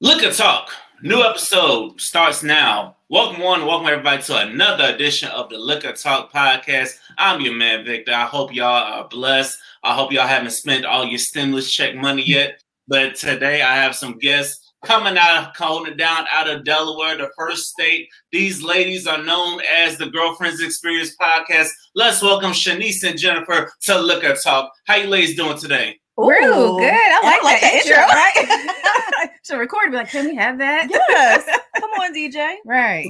Liquor Talk, new episode starts now. Welcome one, welcome everybody to another edition of the Liquor Talk podcast. I'm your man Victor. I hope y'all are blessed. I hope y'all haven't spent all your stimulus check money yet. But today I have some guests coming out of holding down out of Delaware, the first state. These ladies are known as the Girlfriends Experience podcast. Let's welcome Shanice and Jennifer to Liquor Talk. How you ladies doing today? Ooh, Real good. I like, I like that, intro, right? so record be like, can we have that? Yes. Come on, DJ. right.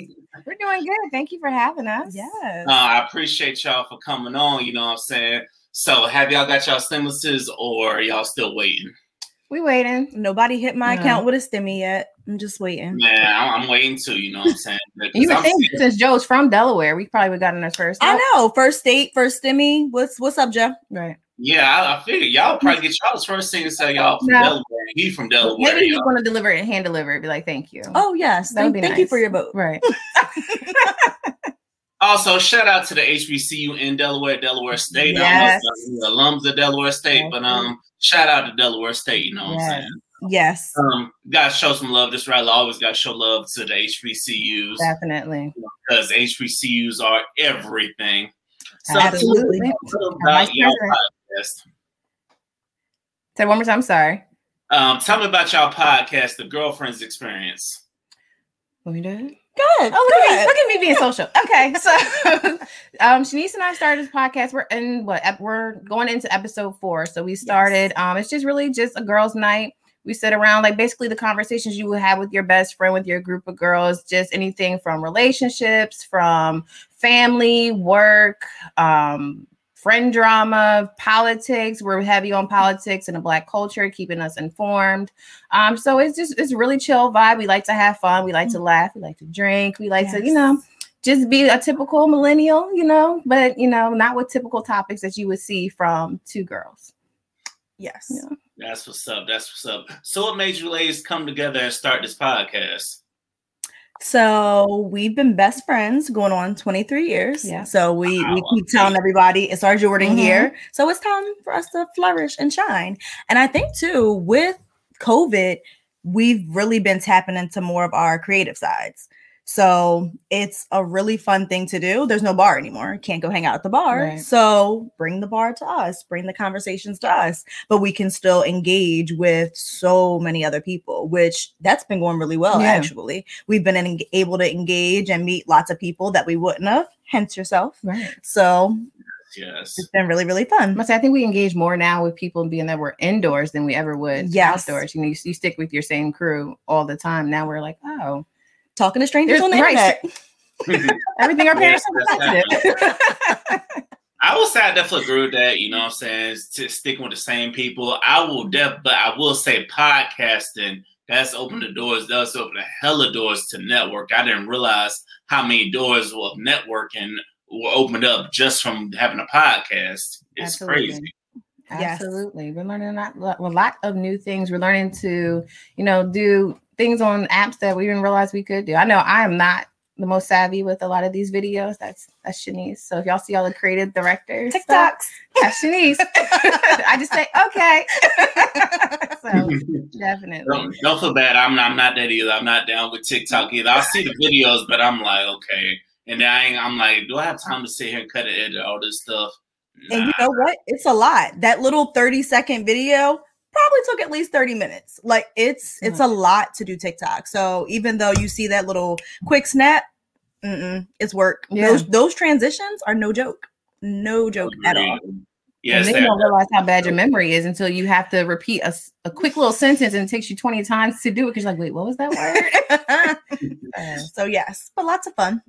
We're doing good. Thank you for having us. Yes. Uh, I appreciate y'all for coming on. You know what I'm saying? So, have y'all got y'all stimuluses or y'all still waiting? We waiting. Nobody hit my No. account with a stimmy yet. I'm just waiting. Yeah, I'm, I'm waiting too. You know what I'm saying? You would I'm think seeing- since Joe's from Delaware, we probably would have gotten us first. I know. First date, first stimmy. What's what's up, Joe? Right. Yeah, I, I figured y'all probably get y'all's first thing to say y'all from No. Delaware. He from Delaware. Maybe he's y'all. going to deliver it and hand deliver it. Be like, thank you. Oh yes. That would Thank, be thank you for your vote. Right. Also, shout out to the HBCU in Delaware, Delaware State. Yes. don't know if alums of Delaware State, Yes. but um, shout out to Delaware State. You know what I'm saying? Yes. Um, gotta show some love. This right, always gotta show love to the HBCUs Definitely. because HBCUs are everything. So, Absolutely. tell me a little about your president. Podcast. Say one more time. Sorry. Um, tell me about y'all podcast, The Girlfriend's Experience. We did. Good. Oh, look at, me, good. look at me being social. Okay, so um, Shanice and I started this podcast. We're in what? ep- We're going into episode four. So we started. Um, it's just really just a girls' night. We sit around, like basically the conversations you would have with your best friend, with your group of girls, just anything from relationships, from family, work, um, friend drama, politics. We're heavy on politics and the black culture, keeping us informed. Um, so it's just it's really chill vibe. We like to have fun. We like to laugh. We like to drink. We like to, you know, just be a typical millennial, you know, but you know, not with typical topics that you would see from two girls. Yes. Yeah. That's what's up. That's what's up. So, what made you ladies come together and start this podcast? So we've been best friends going on 23 years. Yeah. So we we keep telling everybody it's our Jordan Mhm. here. So it's time for us to flourish and shine. And I think too with COVID, we've really been tapping into more of our creative sides. So it's a really fun thing to do. There's no bar anymore. Can't go hang out at the bar. Right. So bring the bar to us, bring the conversations to us, but we can still engage with so many other people, which that's been going really well Yeah. actually. We've been en- able to engage and meet lots of people that we wouldn't have, hence yourself. Right. So Yes. it's been really, really fun. I think we engage more now with people being that we're indoors than we ever would Yes. outdoors. You know, you, you stick with your same crew all the time. Now we're like, oh, Talking to strangers There's- on the right. internet. everything our parents Yes, have I will say I definitely agree with that. You know what I'm saying? To sticking with the same people. I will def but I will say podcasting, that's opened the doors, does open a hella doors to network. I didn't realize how many doors of networking were opened up just from having a podcast. It's Absolutely. crazy. Yes. Absolutely. We're learning a lot, a lot of new things. We're learning to, you know, do things on apps that we didn't realize we could do. I know I am not the most savvy with a lot of these videos. That's that's Shanice. So if y'all see all the creative directors, stuff, TikToks. that's Shanice. I just say okay. so definitely. Don't, don't feel bad. I'm not, I'm not that either. I'm not down with TikTok either. I'll see the videos, but I'm like, okay. And then I ain't, I'm like, do I have time to sit here and cut and edit all this stuff? And you know what? It's a lot. That little 30 second video probably took at least 30 minutes. Like it's it's a lot to do TikTok. So even though you see that little quick snap, mm-mm, it's work. Yeah. Those those transitions are no joke. No joke at all. Yes, and then you don't realize how bad your memory is until you have to repeat a, a quick little sentence and it takes you 20 times to do it because you're like, wait, what was that word? Uh, so yes, but lots of fun.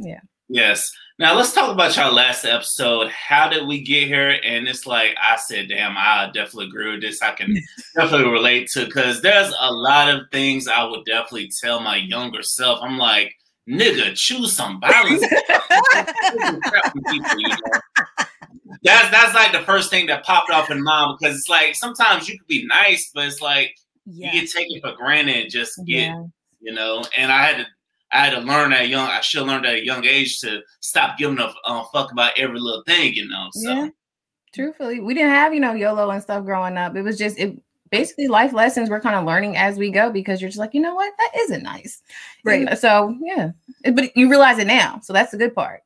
Yes. Now let's talk about your last episode. How did we get here? And it's like I said, damn, I definitely agree with this. I can definitely relate to because there's a lot of things I would definitely tell my younger self. I'm like, nigga, choose some balance. People, you know? That's that's like the first thing that popped off in mind because it's like sometimes you could be nice, but it's like you get taken for granted and just get yeah. you know. And I had to I had to learn at young I should learn at a young age to stop giving a uh, fuck about every little thing, you know. So Yeah. Truthfully, we didn't have, you know, YOLO and stuff growing up. It was just it basically life lessons we're kind of learning as we go because you're just like, you know what, that isn't nice. Right. And so yeah, but you realize it now, so that's the good part.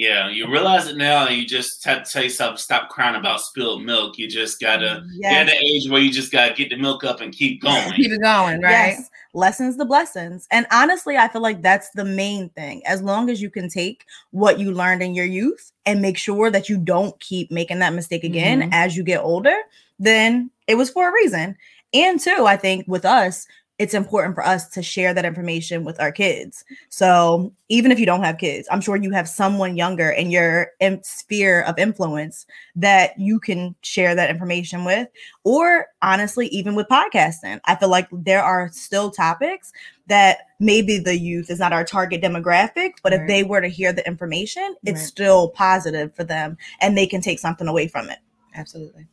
Yeah, you realize it now, and you just have to tell yourself stop crying about spilled milk. You just gotta Yes. get at the age where you just gotta get the milk up and keep going. Keep it going, right? Yes, lessons the blessings. And honestly, I feel like that's the main thing. As long as you can take what you learned in your youth and make sure that you don't keep making that mistake again Mhm. as you get older, then it was for a reason. And two, I think with us, it's important for us to share that information with our kids. So even if you don't have kids, I'm sure you have someone younger in your sphere of influence that you can share that information with. Or honestly, even with podcasting, I feel like there are still topics that maybe the youth is not our target demographic, but if they were to hear the information, it's Right. still positive for them and they can take something away from it. Absolutely.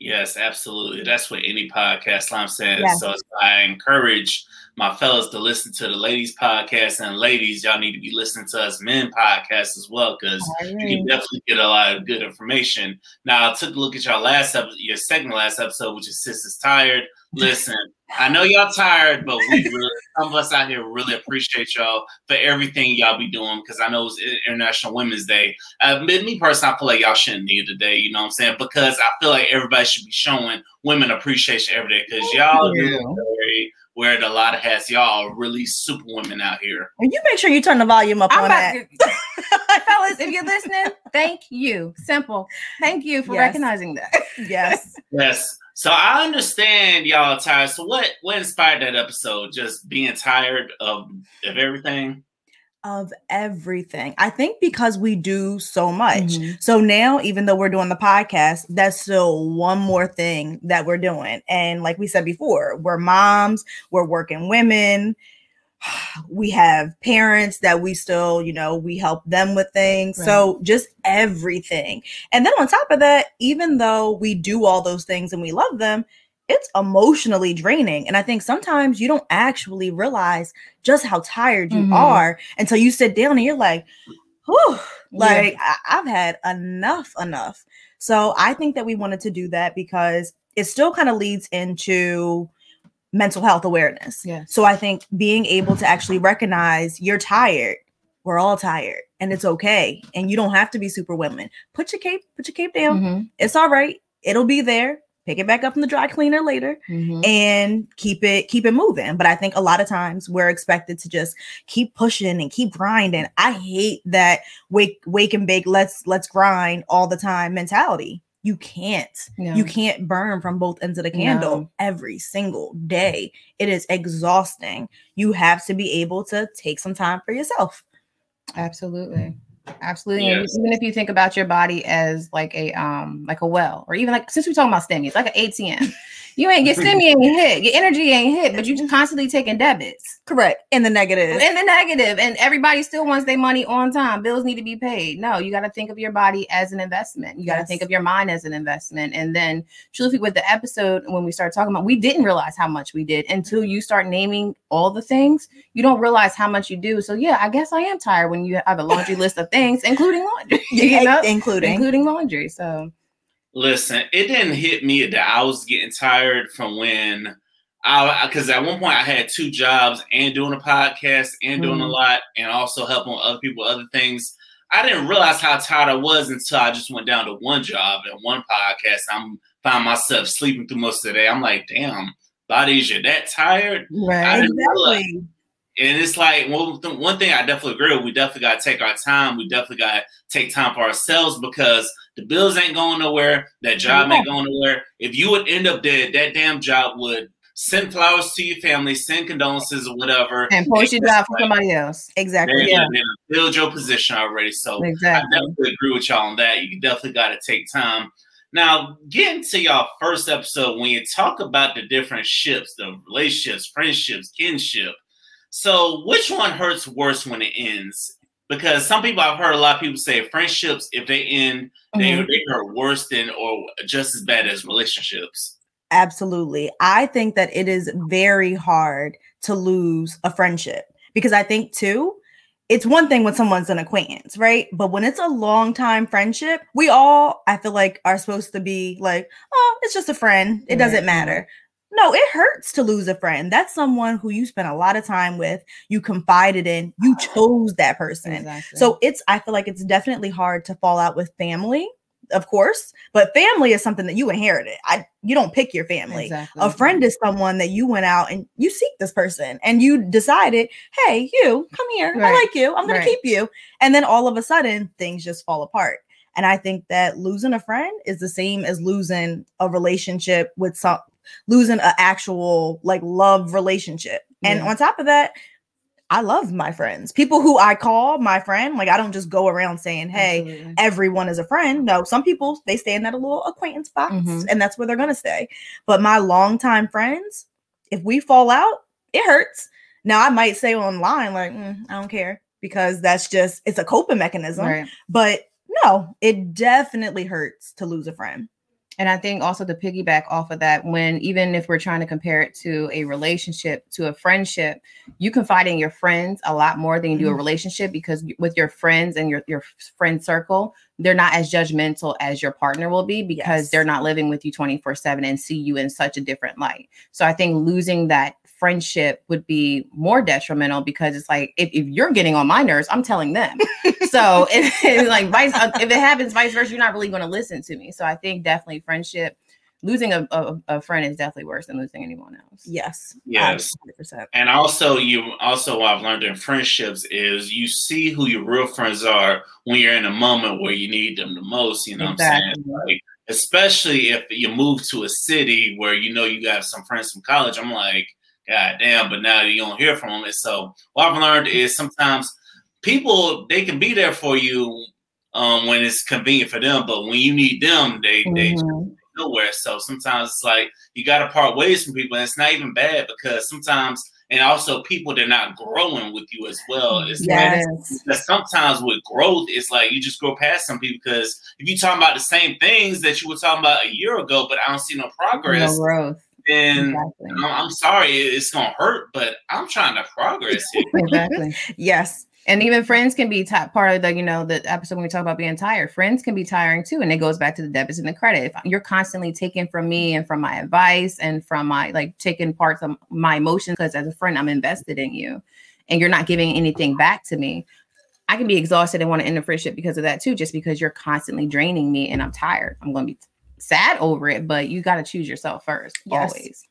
Yes, absolutely. That's what any podcast I'm saying. So I encourage my fellas to listen to the ladies podcast, and ladies, y'all need to be listening to us men podcasts as well because you can definitely get a lot of good information. Now, I took a look at your last episode, your second last episode, which is Sisters Tired. Listen, I know y'all tired, but we really, some of us out here really appreciate y'all for everything y'all be doing because I know it's International Women's Day. Uh, me, me personally, I feel like y'all shouldn't need today, you know what I'm saying? Because I feel like everybody should be showing women appreciation every day because y'all you. do very wear a lot of hats. Y'all are really super women out here. And you make sure you turn the volume up I'm on that. to, fellas, if you're listening, thank you. Simple. Thank you for Yes. recognizing that. yes. Yes. So I understand y'all tired. So what what inspired that episode? Just being tired of of everything? Of everything. I think because we do so much. Mhm. So now, even though we're doing the podcast, that's still one more thing that we're doing. And like we said before, we're moms, we're working women. We have parents that we still, you know, we help them with things. So just everything. And then on top of that, even though we do all those things and we love them, it's emotionally draining. And I think sometimes you don't actually realize just how tired you Mhm. are until you sit down and you're like, whew, Yeah. like I- I've had enough, enough. So I think that we wanted to do that because it still kind of leads into mental health awareness. Yes. So I think being able to actually recognize you're tired, we're all tired, and it's okay. And you don't have to be super women. Put your cape, put your cape down. Mhm. It's all right. It'll be there. Pick it back up from the dry cleaner later Mhm. and keep it keep it moving but i think a lot of times we're expected to just keep pushing and keep grinding i hate that wake wake and bake let's let's grind all the time mentality you can't No. you can't burn from both ends of the candle No. every single day it is exhausting you have to be able to take some time for yourself Absolutely. Absolutely. Yes. Even if you think about your body as like a um like a well, or even like since we're talking about stimmy, it's like an ATM. You ain't get stimmy ain't hit, your energy ain't hit, but you just constantly taking debits correct in the negative in the negative, and everybody still wants their money on time. Bills need to be paid. No, you got to think of your body as an investment. You got to Yes. think of your mind as an investment. And then, truly, with the episode, when we start talking about, we didn't realize how much we did until you start naming all the things. You don't realize how much you do. So yeah, I guess I am tired when you have a laundry list of things, including laundry. You know? including including laundry. So Listen, it didn't hit me that I was getting tired from when I because at one point I had two jobs and doing a podcast and doing a Mhm. lot and also helping other people other things. I didn't realize how tired I was until I just went down to one job and one podcast. I'm find myself sleeping through most of the day. I'm like, damn, bodies, you're that tired? Right. realize. exactly And it's like one, th- one thing I definitely agree with. We definitely got to take our time. We definitely got to take time for ourselves because the bills ain't going nowhere. That job ain't going nowhere. If you would end up dead, that damn job would send flowers to your family, send condolences or whatever. And post your job for somebody else. exactly Yeah. build your position already. So I Exactly. definitely agree with y'all on that. You definitely got to take time. Now, getting to y'all first episode, when you talk about the different ships, the relationships, friendships, kinship. So, which one hurts worse when it ends? Because some people I've heard a lot of people say friendships, if they end, they, Mhm. they hurt worse than or just as bad as relationships. Absolutely. I think that it is very hard to lose a friendship because I think too, it's one thing when someone's an acquaintance, right? But when it's a long time friendship, we all, I feel like, are supposed to be like, oh, it's just a friend. It doesn't matter. No, it hurts to lose a friend. That's someone who you spent a lot of time with, you confided in, you chose that person. Exactly. So it's, I feel like it's definitely hard to fall out with family, of course, but family is something that you inherited. I, you don't pick your family. exactly. A friend is someone that you went out and you seek this person and you decided, hey, you come here. I like you. I'm going Right. to keep you. And then all of a sudden, things just fall apart. And I think that losing a friend is the same as losing a relationship with some, losing an actual like love relationship. And on top of that, I love my friends. People who I call my friend, like I don't just go around saying, hey, Absolutely. everyone is a friend. No, some people they stay in that little acquaintance box Mhm. and that's where they're gonna stay. But my longtime friends, if we fall out, it hurts. Now I might say online, like, "Mm, I don't care because that's just it's a coping mechanism. right. But no, it definitely hurts to lose a friend. And I think also to piggyback off of that, when even if we're trying to compare it to a relationship, to a friendship, you confide in your friends a lot more than you do a Mhm. relationship because with your friends and your, your friend circle, they're not as judgmental as your partner will be because Yes. they're not living with you 24 7 and see you in such a different light. So I think losing that friendship would be more detrimental because it's like if, if you're getting on my nerves, I'm telling them. so if it's like vice uh, if it happens vice versa, you're not really going to listen to me. So I think definitely friendship, losing a, a, a friend is definitely worse than losing anyone else. Yes. Yes. 100%. And also, you also what I've learned in friendships is you see who your real friends are when you're in a moment where you need them the most. You know what I'm saying? Like, especially if you move to a city where you know you got some friends from college. I'm like, God damn! But now you don't hear from them. And so what I've learned is sometimes people they can be there for you um, when it's convenient for them, but when you need them, they they Mhm. nowhere. So sometimes it's like you got to part ways from people, and it's not even bad because sometimes, and also people they're not growing with you as well. It's Yeah, like, because sometimes with growth, it's like you just grow past some people because if you talking about the same things that you were talking about a year ago, but I don't see no progress, No growth. Then Exactly. I'm, sorry, it's gonna hurt, but I'm trying to progress here. exactly. Yes. And even friends can be ti- part of the, you know, the episode when we talk about being tired. Friends can be tiring too. And it goes back to the debits and the credit. If you're constantly taking from me and from my advice and from my like taking parts of my emotions, because as a friend, I'm invested in you and you're not giving anything back to me. I can be exhausted and want to end the friendship because of that too, just because you're constantly draining me and I'm tired. I'm gonna be sad over it, but you got to choose yourself first, Yes. always.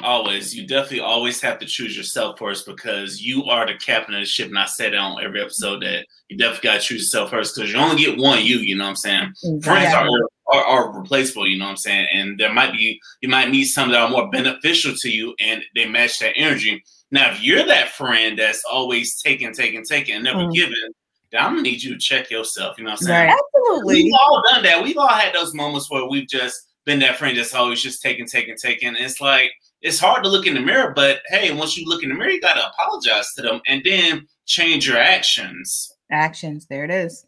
Always, you definitely always have to choose yourself first because you are the captain of the ship. And I said it on every episode that you definitely got to choose yourself first because you only get one you. You know what I'm saying? friends are, are are replaceable, you know what I'm saying? And there might be you might meet some that are more beneficial to you and they match that energy. Now, if you're that friend that's always taking, taking, taking, and never Mm. giving, then I'm gonna need you to check yourself. You know what I'm saying? Right. Absolutely. We've all done that. We've all had those moments where we've just been that friend that's always just taking, taking, taking. And it's like it's hard to look in the mirror, but hey, once you look in the mirror, you gotta apologize to them and then change your actions. Actions. There it is.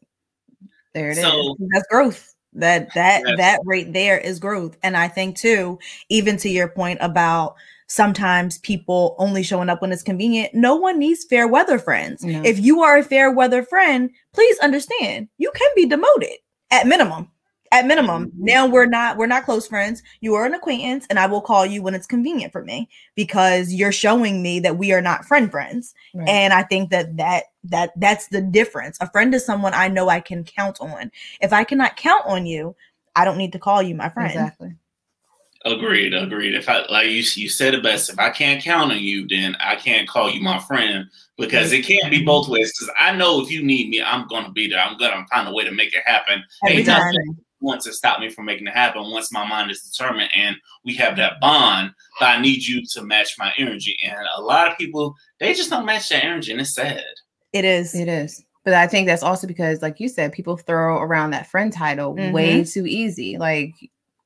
There it is. so that's growth that that Yes. that right there is growth and i think too even to your point about sometimes people only showing up when it's convenient no one needs fair weather friends No. if you are a fair weather friend please understand you can be demoted at minimum at minimum Mhm. now we're not we're not close friends you are an acquaintance and i will call you when it's convenient for me because you're showing me that we are not friend friends Right. and i think that that that that's the difference a friend is someone i know i can count on if i cannot count on you i don't need to call you my friend Exactly. Agreed, agreed. If I like you, you said it best. If I can't count on you, then I can't call you my friend because it can't be mm-hmm. both ways. Because I know if you need me, I'm gonna be there. I'm gonna find a way to make it happen. Every Ain't nothing wants to stop me from making it happen once my mind is determined and we have that bond. But I need you to match my energy. And a lot of people they just don't match that energy, and it's sad. it is It is. But I think that's also because, like you said, people throw around that friend title way mm-hmm. too easy. Like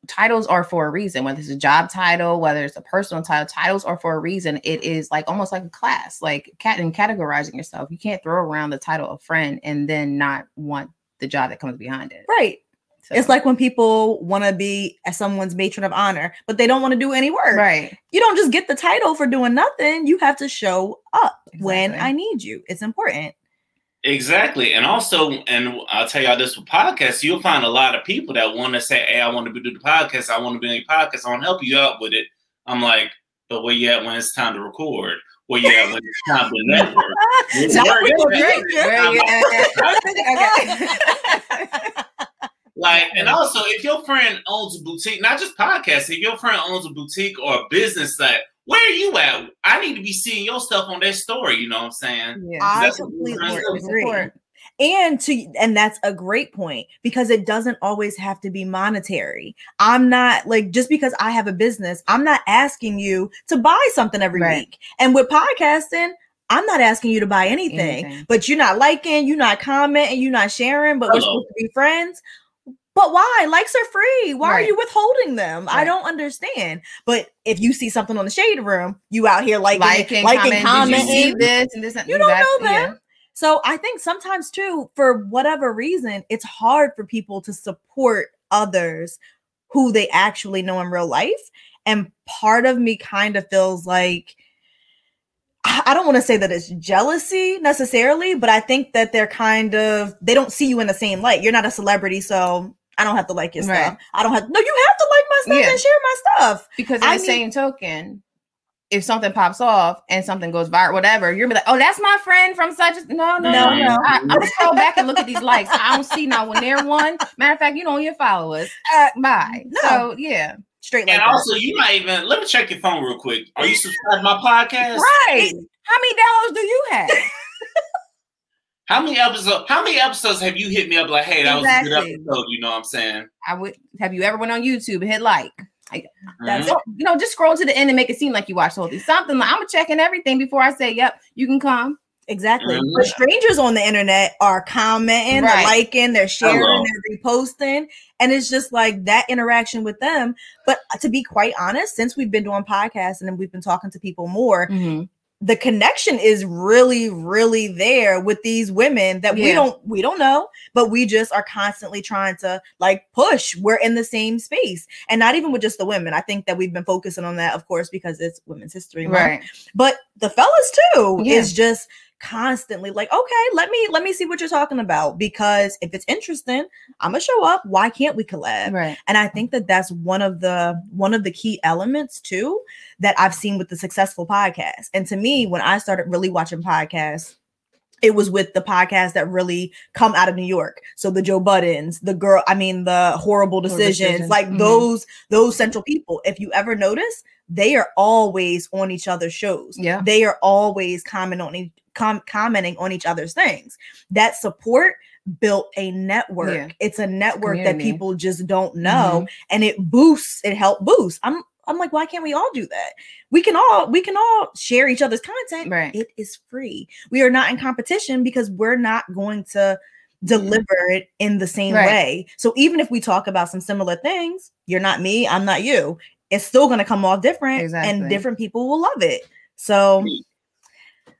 titles are for a reason, whether it's a job title, whether it's a personal title, titles are for a reason. It is like almost like a class, like cat and categorizing yourself. You can't throw around the title of friend and then not want the job that comes behind it. right So- it's like when people want to be someone's matron of honor but they don't want to do any work right. you don't just get the title for doing nothing you have to show up when i need you it's important Exactly. And also, and I'll tell y'all this with podcasts, you'll find a lot of people that want to say, Hey, I want to do the podcast. I want to be in your podcast. I want to help you out with it. I'm like, but where you at when it's time to record? Where you at when it's time to network? like, and also, if your friend owns a boutique, not just podcast, if your friend owns a boutique or a business that where are you at? I need to be seeing your stuff on their story. You know what I'm saying? Yeah, I completely agree. And to and that's a great point because it doesn't always have to be monetary. I'm not like just because I have a business, I'm not asking you to buy something every right. week. And with podcasting, I'm not asking you to buy anything, anything, but you're not liking, you're not commenting, you're not sharing, but Hello. we're supposed to be friends. But why? Likes are free. Why right. are you withholding them? Right. I don't understand. But if you see something on the shade room, you out here liking, liking, liking, commenting, this and this. And that. you don't know them. Yeah. So I think sometimes too, for whatever reason, it's hard for people to support others who they actually know in real life. And part of me kind of feels like I don't want to say that it's jealousy necessarily, but I think that they're kind of they don't see you in the same light. You're not a celebrity, so I don't have to like your right. stuff. I don't have no. You have to like my stuff yeah. and share my stuff. Because in I the mean, same token, if something pops off and something goes viral, whatever, you're be like, oh, that's my friend from such. A... No, no, no, no. I, I scroll back and look at these likes. I don't see now when they're one. Matter of fact, you don't even follow us. Uh, bye. No. So yeah. Straight like and that. also, you might even let me check your phone real quick. Are you subscribed to my podcast? Right. How many downloads do you have? How many episodes? How many episodes have you hit me up like, "Hey, that exactly. was a good episode"? You know what I'm saying? I would. Have you ever went on YouTube and hit like? Like, mm-hmm. you know, just scroll to the end and make it seem like you watched the whole thing. Something like I'm checking everything before I say, "Yep, you can come." Exactly. Mm-hmm. But strangers on the internet are commenting, right. they're liking, they're sharing, Hello. they're reposting. And it's just like that interaction with them. But to be quite honest, since we've been doing podcasts and we've been talking to people more, mm-hmm the connection is really really there with these women that yeah. we don't we don't know but we just are constantly trying to like push we're in the same space and not even with just the women i think that we've been focusing on that of course because it's women's history month. right but the fellas too yeah. is just constantly like okay let me let me see what you're talking about because if it's interesting i'm gonna show up why can't we collab right and i think that that's one of the one of the key elements too that i've seen with the successful podcast and to me when i started really watching podcasts it was with the podcast that really come out of New York. So the Joe Buddens, the girl, I mean the horrible decisions, decisions. like mm-hmm. those those central people. If you ever notice, they are always on each other's shows. Yeah. They are always commenting on com- commenting on each other's things. That support built a network. Yeah. It's a network Community. that people just don't know mm-hmm. and it boosts, it helped boost. I'm I'm like, why can't we all do that? We can all we can all share each other's content. Right. It is free. We are not in competition because we're not going to deliver it in the same right. way. So even if we talk about some similar things, you're not me, I'm not you. It's still going to come off different exactly. and different people will love it. So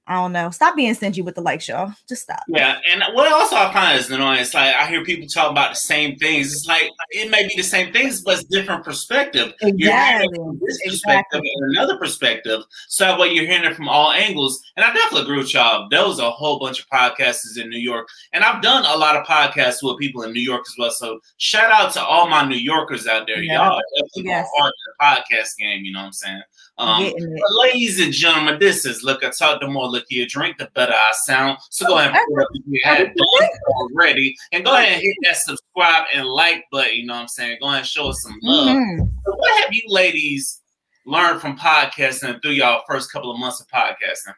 I don't know. Stop being stingy with the likes, y'all. Just stop. Yeah, and what also I find is annoying. It's like I hear people talk about the same things. It's like it may be the same things, but it's different perspective. Exactly. You're hearing it from this perspective exactly. and another perspective. So that way you're hearing it from all angles. And I definitely agree with y'all. There was a whole bunch of podcasters in New York, and I've done a lot of podcasts with people in New York as well. So shout out to all my New Yorkers out there. Yeah. Y'all yes. hard the podcast game. You know what I'm saying? Um, ladies and gentlemen, this is look. I talk to more liquor you drink, the better I sound. So go ahead and put up if you had done already, and go ahead and hit that subscribe and like button. You know what I'm saying? Go ahead and show us some love. Mm-hmm. So what have you ladies learned from podcasting through y'all first couple of months of podcasting?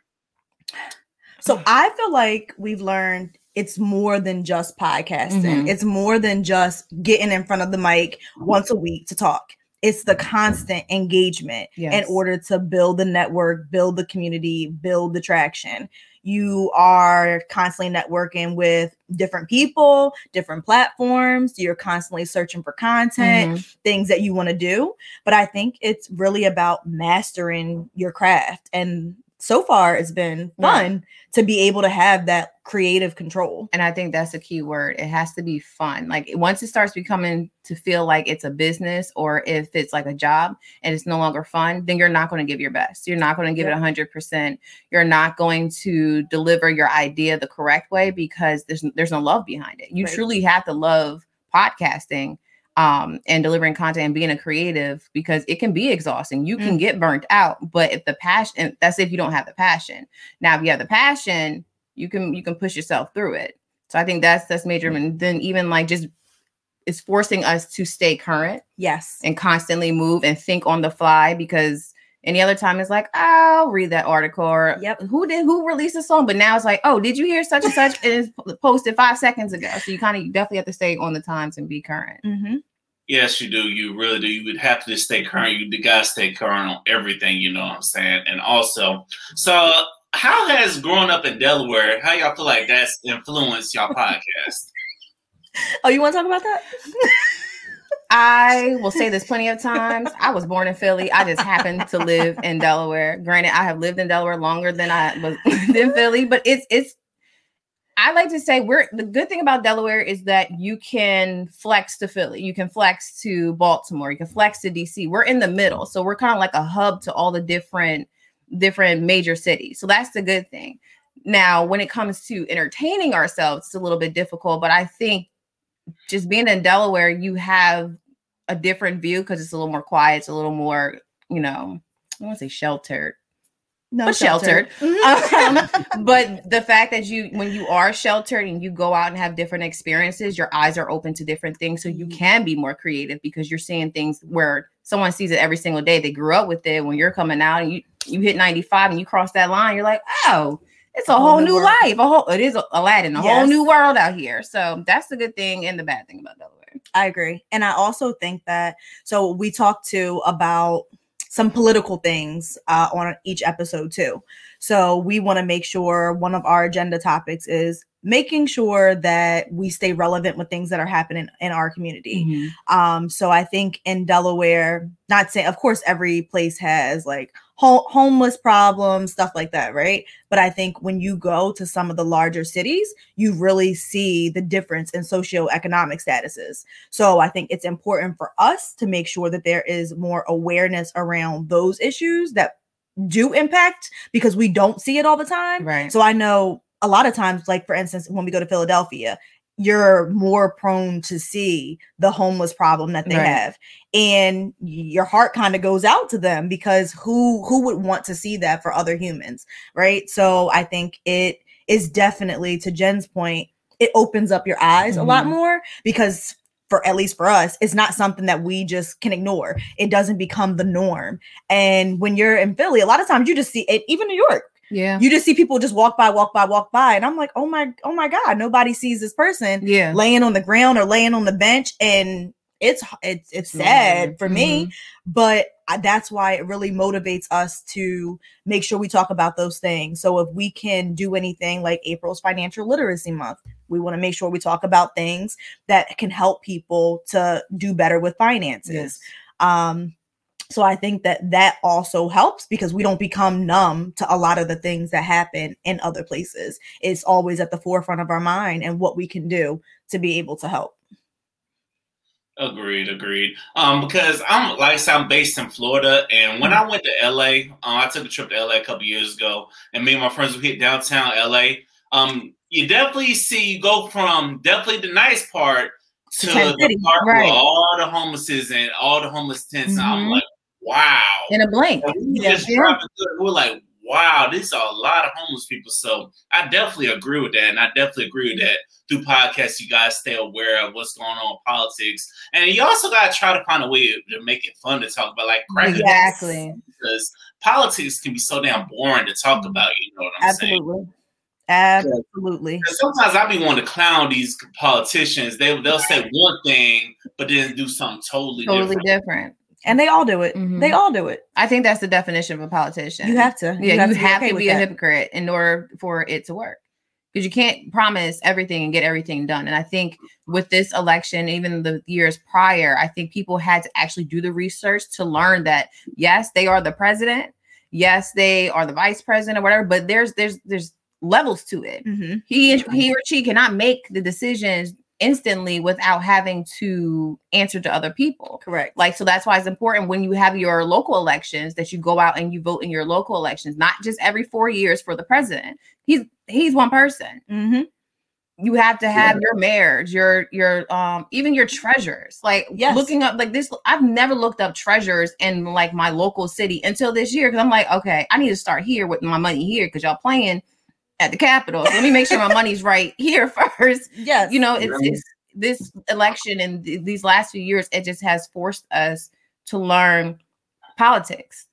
So I feel like we've learned it's more than just podcasting. Mm-hmm. It's more than just getting in front of the mic once a week to talk it's the constant engagement yes. in order to build the network, build the community, build the traction. You are constantly networking with different people, different platforms. You're constantly searching for content, mm-hmm. things that you want to do. But I think it's really about mastering your craft. And so far it's been fun to be able to have that creative control. and I think that's a key word. It has to be fun. Like once it starts becoming to feel like it's a business or if it's like a job and it's no longer fun, then you're not going to give your best. You're not going to give it Yeah. a hundred percent. You're not going to deliver your idea the correct way because there's there's no love behind it. You Right. truly have to love podcasting um and delivering content and being a creative because it can be exhausting. You can get burnt out, but if the passion that's if you don't have the passion. Now if you have the passion, you can you can push yourself through it. So I think that's that's major. And then even like just it's forcing us to stay current Yes. and constantly move and think on the fly because any other time it's like I'll read that article or Yep. who did who released a song but now it's like oh did you hear such and such and it's posted five seconds ago so you kind of definitely have to stay on the times and be current Mm-hmm. Yes, you do. You really do. You would have to stay current. You gotta stay current on everything. You know what I'm saying? And also, so how has growing up in Delaware? How y'all feel like that's influenced y'all podcast? Oh, you want to talk about that? I will say this plenty of times. I was born in Philly. I just happened to live in Delaware. Granted, I have lived in Delaware longer than I was in Philly, but it's it's I like to say we're the good thing about Delaware is that you can flex to Philly, you can flex to Baltimore, you can flex to DC. We're in the middle, so we're kind of like a hub to all the different different major cities. So that's the good thing. Now, when it comes to entertaining ourselves, it's a little bit difficult, but I think just being in Delaware, you have a different view because it's a little more quiet, it's a little more, you know, I want to say sheltered, No, but sheltered. Mhm. Um, but the fact that you, when you are sheltered and you go out and have different experiences, your eyes are open to different things, so you can be more creative because you're seeing things where someone sees it every single day. They grew up with it. When you're coming out and you you hit 95 and you cross that line, you're like, oh, it's a whole whole new new life. A whole it is Aladdin, a whole new world out here. So that's the good thing and the bad thing about Delaware. I agree. And I also think that so we talked to about some political things uh, on each episode too. So we want to make sure one of our agenda topics is making sure that we stay relevant with things that are happening in our community. Um, so I think in Delaware, not saying, of course, every place has like ho- homeless problems, stuff like that, right? But I think when you go to some of the larger cities, you really see the difference in socioeconomic statuses. So I think it's important for us to make sure that there is more awareness around those issues that do impact because we don't see it all the time. Right. So I know a lot of times, like for instance, when we go to Philadelphia, you're more prone to see the homeless problem that they Right. have. And your heart kind of goes out to them because who who would want to see that for other humans, right? So I think it is definitely to Jen's point, it opens up your eyes a lot Mhm. more because for at least for us, it's not something that we just can ignore. It doesn't become the norm. And when you're in Philly, a lot of times you just see it, even New York, Yeah. you just see people just walk by, walk by, walk by. And I'm like, oh my, oh my God, nobody sees this person Yeah. laying on the ground or laying on the bench. And it's it's it's sad for me, but I, that's why it really motivates us to make sure we talk about those things. So if we can do anything like April's financial literacy month, we want to make sure we talk about things that can help people to do better with finances. Yes. Um, so I think that that also helps because we don't become numb to a lot of the things that happen in other places. It's always at the forefront of our mind and what we can do to be able to help. Agreed, agreed. Um, because I'm like I said, I'm based in Florida, and when I went to LA, um, I took a trip to LA a couple years ago, and me and my friends we hit downtown LA. Um, you definitely see you go from definitely the nice part to the part right. where all the homelesses and all the homeless tents. And I'm like, wow. In a blink. And we Yeah. through, we're like, wow, these are a lot of homeless people. So I definitely agree with that. And I definitely agree with that. Through podcasts, you guys stay aware of what's going on in politics. And you also got to try to find a way to make it fun to talk about, like Exactly. because politics can be so damn boring to talk mm-hmm. about. You know what I'm saying? Absolutely. Absolutely. 'Cause sometimes I be wanting to clown these politicians. They they'll say one thing, but then do something totally, Totally different. different. And they all do it. Mhm. They all do it. I think that's the definition of a politician. You have to. yeah, you have, be okay to be a that. hypocrite in order for it to work. Because you can't promise everything and get everything done. And I think with this election, even the years prior, I think people had to actually do the research to learn that yes, they are the president. Yes, they are the vice president or whatever, but there's there's there's levels to it. Mhm. He he or she cannot make the decisions instantly without having to answer to other people. Correct. Like so that's why it's important when you have your local elections that you go out and you vote in your local elections, not just every 4 years for the president. He's he's one person. hmm You have to have your mayors, your your um even your treasurers. Like Yes. looking up like this I've never looked up treasurers in like my local city until this year cuz I'm like, okay, I need to start here with my money here cuz y'all playing at the Capitol. So let me make sure my money's right here first Yes. you know it's, Right. it's this election and th- these last few years it just has forced us to learn politics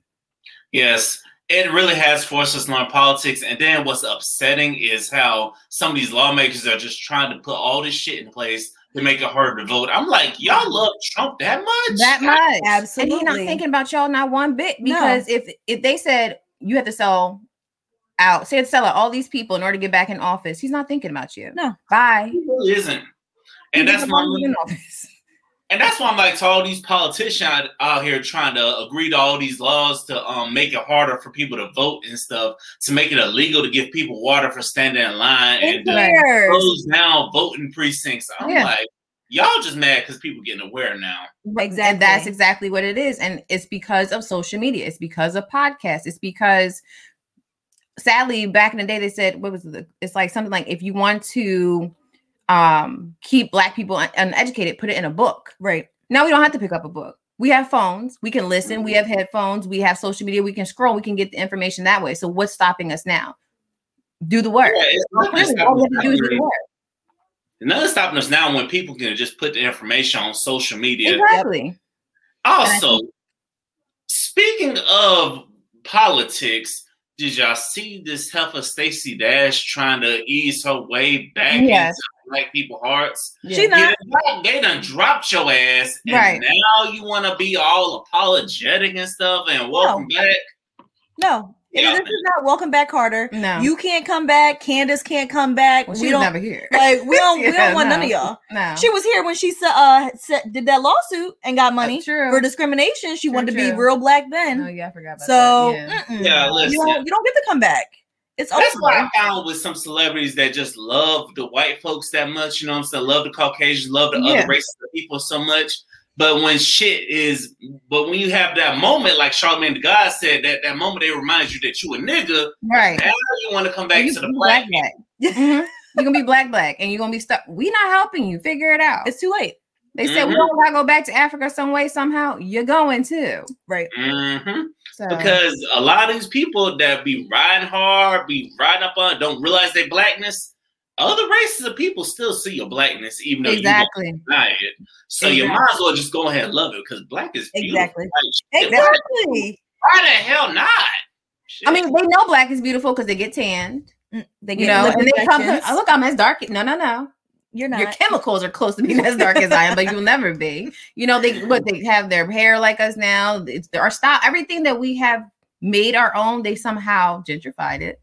Yes, it really has forced us to learn politics. And then what's upsetting is how some of these lawmakers are just trying to put all this shit in place to make it hard to vote. I'm like, y'all love Trump that much? that much Absolutely. and Absolutely. he's not thinking about y'all not one bit No. because if if they said you have to sell out say to sell out all these people in order to get back in office he's not thinking about you No. bye He really isn't. And He that's doesn't why I'm, in office. and that's why I'm like to all these politicians out, out here trying to agree to all these laws to um make it harder for people to vote and stuff, to make it illegal to give people water for standing in line Who and uh, close down voting precincts. I'm Yeah. like, y'all just mad because people getting aware now. And that's Exactly. exactly what it is. And it's because of social media. It's because of podcasts. It's because sadly back in the day they said what was it? It's like something like if you want to um keep black people un- uneducated, put it in a book. Right. Now we don't have to pick up a book. We have phones, we can listen, we have headphones, we have social media, we can scroll, we can get the information that way. So what's stopping us now? Do the work. Yeah, it's not just All we have to do stopping us. work. Nothing's stopping us now when people can just put the information on social media. Exactly. Also, speaking of politics, did y'all see this heifer Stacey Dash trying to ease her way back Yes. into black people's hearts? She Yeah. not. They done, they done dropped your ass, and Right. now you want to be all apologetic and stuff and welcome back. No. It- Yeah. This is not welcome back, Kotter. No. You can't come back. Candace can't come back. well, we was don't never here. like. We don't. we don't want none of y'all. No. She was here when she sa- uh did that lawsuit and got money true. for discrimination. She True, wanted to be real black then. Oh yeah, I forgot about so that. Yeah. Yeah, you don't, you don't get to come back. It's That's over. what I found with some celebrities that just love the white folks that much. You know what I'm saying? Love the Caucasians, love the Yeah. other races of people so much. But when shit is, but when you have that moment, like Charlemagne the God said, that that moment they remind you that you a nigga. Right. Now you want to come back you to the you black. black. Mhm. You're gonna be black black and you're gonna be stuck. We not helping you. Figure it out. It's too late. they said we Mhm. don't gotta go back to Africa some way, somehow. You're going to. Right. hmm So Because a lot of these people that be riding hard, be riding up on, don't realize their blackness. Other races of people still see your blackness, even though you exactly. don't deny it. So you Exactly. might as well just go ahead and love it because black is beautiful. Exactly. Like, Exactly. Why the hell not? Shit. I mean, they know black is beautiful because they get tanned. Mm, They You get know, and they come. injections. Oh, look, I'm as dark. No, no, no. You're not. Your chemicals are close to being as dark as I am, but you'll never be. You know, they but they have their hair like us now. It's our style. Everything that we have made our own, they somehow gentrified it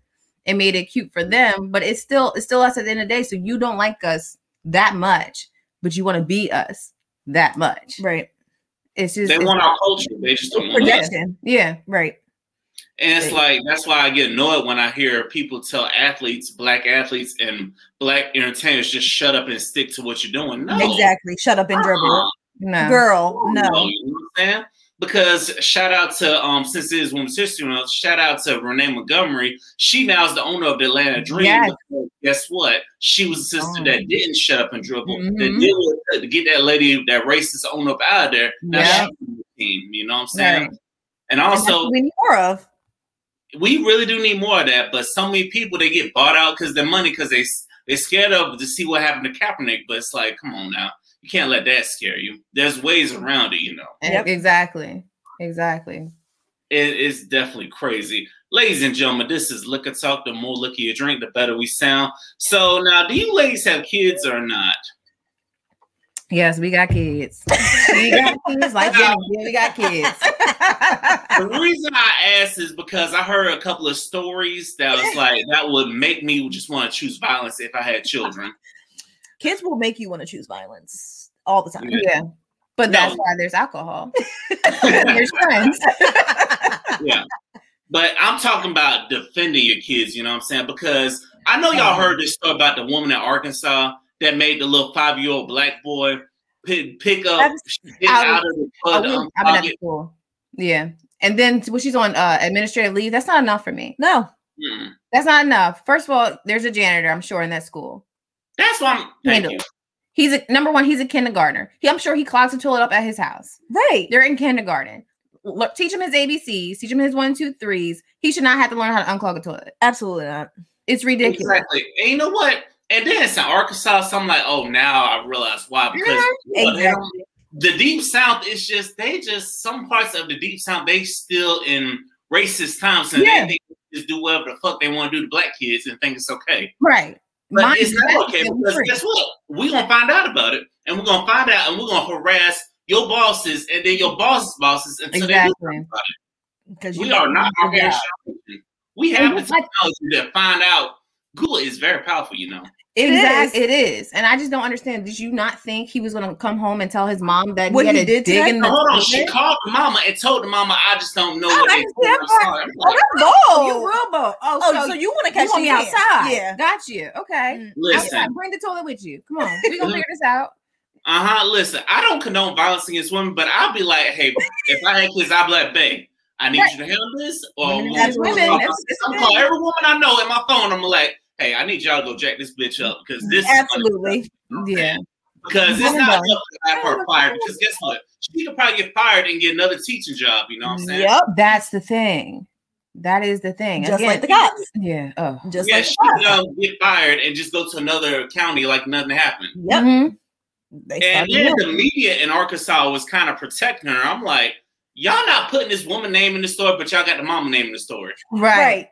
and made it cute for them. But it's still it's still us at the end of the day. So you don't like us that much, but you want to be us that much. right. It's just they it's- want our culture. They just don't want us. Yeah. Right. And it's like that's why I get annoyed when I hear people tell athletes, black athletes, and black entertainers just shut up and stick to what you're doing. No, Exactly. Shut up and dribble. Uh-uh. No. Girl, No, no. you know what I'm saying? Because shout out to um since it is Women's History Month, shout out to Renee Montgomery. She now is the owner of the Atlanta Dream. Yes. Guess what? She was a sister Oh. that didn't shut up and dribble. That Mhm. did to get that lady, that racist owner up out of there. Now Yeah. she's on the team. You know what I'm saying? Right. And also, we need more of. we really do need more of that. But so many people they get bought out because their money because they they're scared of to see what happened to Kaepernick. But it's like, come on now, you can't let that scare you. There's ways around it, you know. Yep. Exactly. Exactly. It is definitely crazy. Ladies and gentlemen, this is Liquor Talk. The more liquor you drink, the better we sound. So now, do you ladies have kids or not? Yes, we got kids. We got kids like Jenny. Yeah, we got kids. The reason I asked is because I heard a couple of stories that was like that would make me just want to choose violence if I had children. Kids will make you want to choose violence all the time. Yeah. But that's No. why there's alcohol. there's friends. Yeah. But I'm talking about defending your kids, you know what I'm saying? Because I know y'all heard this story about the woman in Arkansas that made the little five year old black boy pick, pick up That's shit out out, of- of the I've been at school. Yeah. And then when she's on uh, administrative leave, that's not enough for me. No. Mm. That's not enough. First of all, there's a janitor, I'm sure, in that school. That's why I'm thank Handle you. He's a number one, he's a kindergartner. He, I'm sure he clogs the toilet up at his house. Right. They're in kindergarten. Look, teach him his ABCs, teach him his one, two, threes. He should not have to learn how to unclog a toilet. Absolutely not. It's ridiculous. Exactly. And you know what? And then it's in Arkansas, so I'm like, oh, now I realize why. Because well, they don't- Exactly. the deep south is just they just some parts of the deep south they still in racist times and Yeah. they they just do whatever the fuck they want to do to black kids and think it's okay. Right. But Mine it's is not okay because guess what? We're gonna find out about it and we're gonna find out and we're gonna harass your bosses and then your boss's bosses until they do Exactly. about it. Because We are not our. We have the technology to find out. Google is very powerful, you know. It Exactly. is. It is. And I just don't understand. Did you not think he was going to come home and tell his mom that What he had he to did dig today? in the hold on, she called the mama and told the mama, "I just don't know Oh, what I they can do." see I'm sorry. I'm Oh, like, that's bold. You real bold. Oh, Oh, so, so you want to catch me me outside? Yeah. Got you. Okay. Mm. Listen, Outside. Bring the toilet with you. Come on. We gonna figure this out. Uh huh. Listen, I don't condone violence against women, but I'll be like, hey, if I had kids, I'd be like, babe, I need Right. you to handle this. Or Women That's I'm women. gonna That's- that's call women. every woman I know in my phone. I'm like, hey, I need y'all to go jack this bitch up because this is Absolutely. Yeah. because it's Women not don't. enough to have her fired. Because guess what? She could probably get fired and get another teaching job. You know what I'm saying? Yep. That's the thing. That is the thing. Just Again, like the cops. Yeah. Oh. Just Yeah, like she could cops. um, get fired and just go to another county like nothing happened. Yep. Mhm. They And then the media in Arkansas was kind of protecting her. I'm like, y'all not putting this woman name in the story, but y'all got the mama name in the story. Right. Right.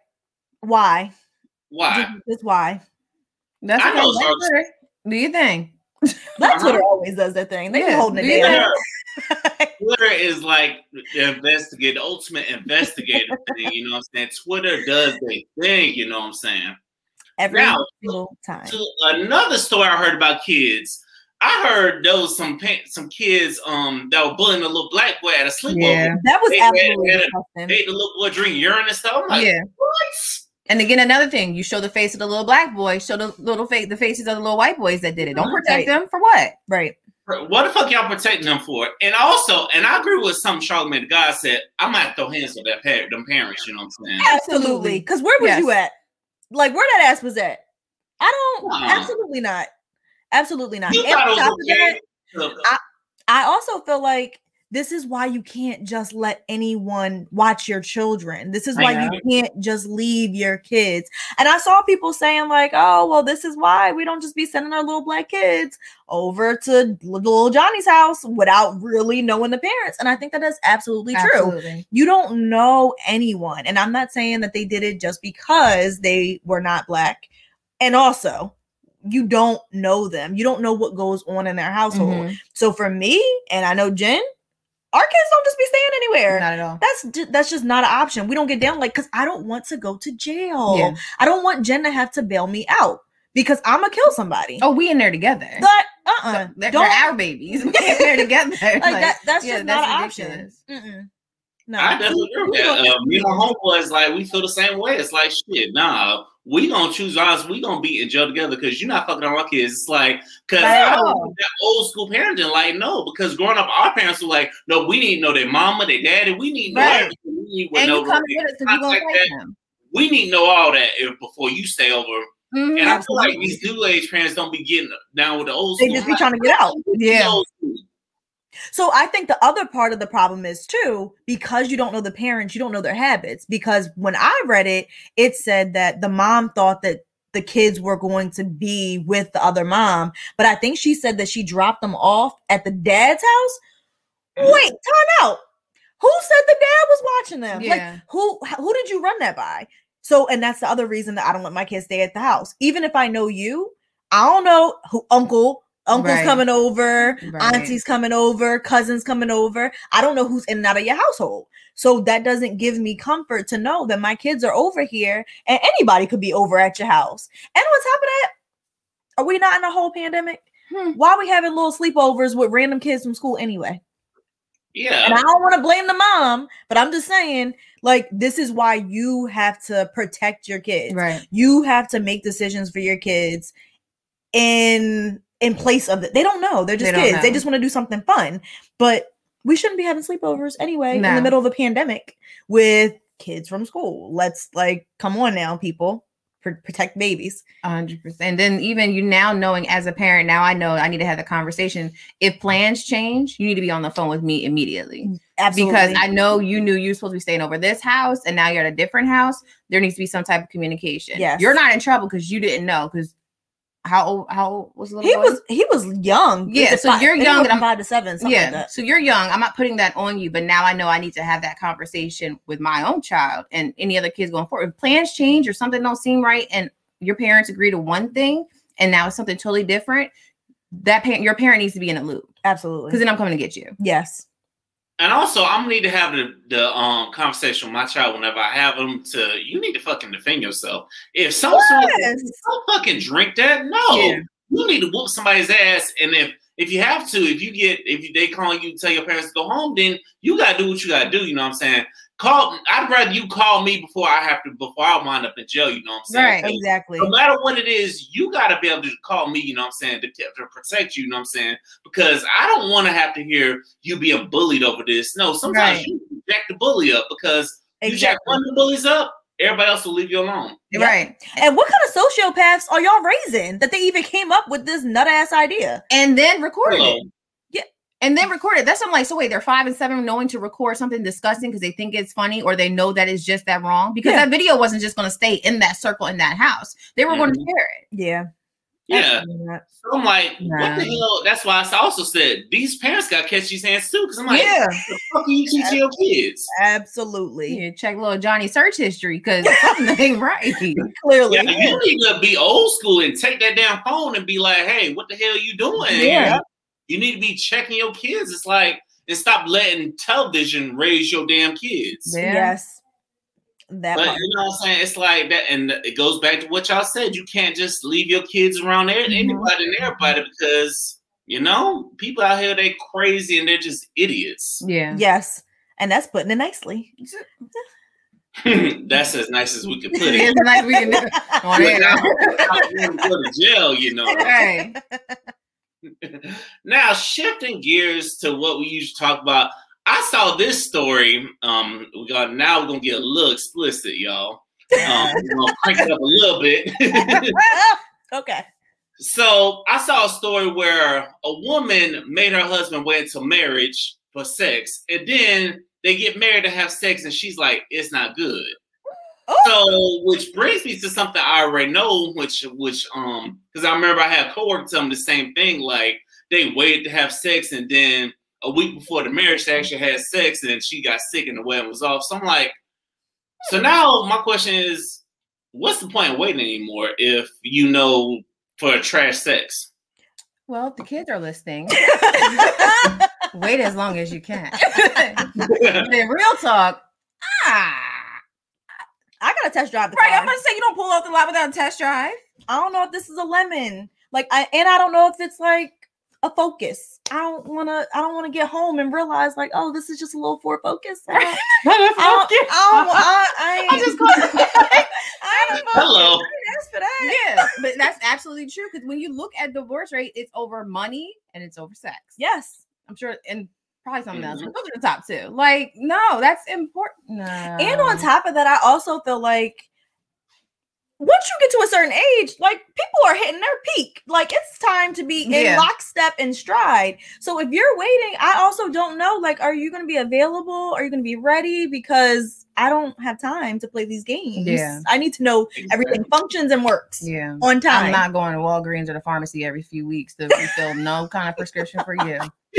Why? Why? Just why? That's I know that's Zark's- Twitter. Do you think? That Uh-huh. Twitter always does that thing. They be Yeah. holding it Yeah. down. Twitter is like the investigate, the ultimate investigator thing. You know what I'm saying? Twitter does their thing. You know what I'm saying? Every Now, single time. To another story I heard about kids. I heard there was some pa- some kids um that were bullying a little black boy at a sleepover. Yeah. That was They- absolutely they- disgusting. Made the little boy drink urine and stuff. I'm like, yeah. what? And again, another thing, you show the face of the little black boy, show the little face, the faces of the little white boys that did it. Don't protect Right. them for what? Right. What the fuck y'all protecting them for? And also, and I agree with some Charlamagne the God said, I might throw hands with that parent, them parents, you know what I'm saying? Absolutely. Because where was Yes. you at? Like where that ass was at? I don't. Wow. Absolutely not. Absolutely not. You And thought on it top was of that, okay. to- I also feel like this is why you can't just let anyone watch your children. This is why you can't just leave your kids. And I saw people saying, like, oh, well, this is why we don't just be sending our little black kids over to little Johnny's house without really knowing the parents. And I think that is absolutely true. You don't know anyone. And I'm not saying that they did it just because they were not black. And also, you don't know them. You don't know what goes on in their household. Mhm. So for me, and I know Jen, our kids don't just be staying anywhere. Not at all. That's that's just not an option. We don't get down like because I don't want to go to jail. Yeah. I don't want Jen to have to bail me out because I'm gonna kill somebody. Oh, we in there together. but uh uh So they're, don't they're our babies. We in there together. like, that. That's yeah, just not an option. Mm-mm. No, I definitely agree with that. Uh, me and my homeboys, like, we feel the same way. It's like, shit, nah, we gonna choose ours. We gonna be in jail together because you're not fucking on our kids. It's like, because that old school parenting, like, no, because growing up, our parents were like, no, we need to know their mama, their daddy. We need to know everything. We need to know you come their with us gonna like that. we need to know all that if, before you stay over. Mhm. And I feel like these new age parents don't be getting down with the old school. they school. just be trying to get out. Yeah. So I think the other part of the problem is too because you don't know the parents, you don't know their habits. Because when I read it, it said that the mom thought that the kids were going to be with the other mom, but I think she said that she dropped them off at the dad's house. Mm. Wait, time out. Who said the dad was watching them? Like Yeah. who who did you run that by? So, and that's the other reason that I don't let my kids stay at the house. Even if I know you, I don't know who uncle, uncle's Right. coming over, Right. auntie's coming over, cousins coming over. I don't know who's in and out of your household. So that doesn't give me comfort to know that my kids are over here and anybody could be over at your house. And on top of that, are we not in a whole pandemic? Hmm. Why are we having little sleepovers with random kids from school anyway? Yeah. And I don't want to blame the mom, but I'm just saying, like, this is why you have to protect your kids. Right. You have to make decisions for your kids in in place of it. They don't know. They're just They kids. They just want to do something fun. But we shouldn't be having sleepovers anyway in the middle of a pandemic with kids from school. Let's like come on now, people. Pr- protect babies. Hundred percent. And then even you now knowing as a parent, now I know I need to have the conversation. If plans change, you need to be on the phone with me immediately. Absolutely. Because I know you knew you were supposed to be staying over this house and now you're at a different house. There needs to be some type of communication. Yes. You're not in trouble because you didn't know. Because how old how old was the little he boy? was he was young. Yeah, so five- you're young and I'm- five to seven. Something yeah. like that. So you're young. I'm not putting that on you, but now I know I need to have that conversation with my own child and any other kids going forward. If plans change or something don't seem right and your parents agree to one thing and now it's something totally different, that parent your parent needs to be in a loop. Absolutely. Because then I'm coming to get you. yes. And also, I'm gonna need to have the, the um conversation with my child whenever I have them. To you need to fucking defend yourself. If some someone Yes. don't fucking drink that, no, Yeah. you need to whoop somebody's ass. And if if you have to, if you get if you, they calling you, tell your parents to go home, then you gotta do what you gotta do. You know what I'm saying? Call. I'd rather you call me before I have to before I wind up in jail. You know what I'm saying? Right. Exactly. no matter what it is, you got to be able to call me, you know what I'm saying, to, to protect you, you know what I'm saying? Because I don't want to have to hear you being bullied over this. No, sometimes Right. you jack the bully up because you jack one of the bullies up, everybody else will leave you alone. Yeah. Right. And what kind of sociopaths are y'all raising that they even came up with this nut ass idea? And then recorded Hello. it. And then record it. That's I'm like, so wait, they're five and seven knowing to record something disgusting because they think it's funny or they know that it's just that wrong. Because Yeah. that video wasn't just going to stay in that circle in that house. They were going to mm-hmm. share it. Yeah. Yeah. So I'm like, what the hell? That's why I also said these parents got to catch these hands too. Because I'm like, yeah. what the fuck are you teaching your kids? Absolutely. Yeah, check little Johnny search history because something ain't right. Clearly. Yeah, you need to be old school and take that damn phone and be like, hey, what the hell you doing? Yeah. You need to be checking your kids. It's like, and stop letting television raise your damn kids. Yeah. Yes. That But part. you know what I'm saying? It's like that, and it goes back to what y'all said. You can't just leave your kids around there, Mhm. anybody and everybody, because you know people out here they crazy and they're just idiots. Yeah. Yes. And that's putting it nicely. That's as nice as we can put It's it. like we can do it on But air. now, I wouldn't go to jail, you know. Right. now shifting gears to what we usually talk about i saw this story um we got now we're gonna get a little explicit y'all. Um we're gonna crank it up a little bit. Okay. so i saw a story where a woman made her husband wait until marriage for sex and then they get married to have sex and she's like it's not good Oh, so, which brings me to something I already know, which, which, um, because I remember I had coworkers tell me the same thing. Like they waited to have sex, and then a week before the marriage, they actually had sex, and she got sick, and the wedding was off. So I'm like, so now my question is, what's the point of waiting anymore if you know for a trash sex? Well, if the kids are listening, wait as long as you can. But in real talk, ah, I gotta test drive the right. car. I'm gonna say you don't pull off the lot without a test drive. I don't know if this is a lemon. Like I and I don't know if it's like a focus. I don't wanna I don't wanna get home and realize like, oh, this is just a little Ford Focus. I don't, I don't, I, don't, I, I, I just called I Hello. ask for that. yeah, but that's absolutely true because when you look at divorce rate, it's over money and it's over sex. Yes. I'm sure, and probably something else. But those are the top two. Like, no, that's important. No. And on top of that, I also feel like once you get to a certain age, like people are hitting their peak. Like it's time to be in Yeah. lockstep and stride. So if you're waiting, I also don't know. Like, are you going to be available? Are you going to be ready? Because I don't have time to play these games. Yeah. I need to know everything functions and works yeah. on time. I'm not going to Walgreens or the pharmacy every few weeks to refill no kind of prescription for you.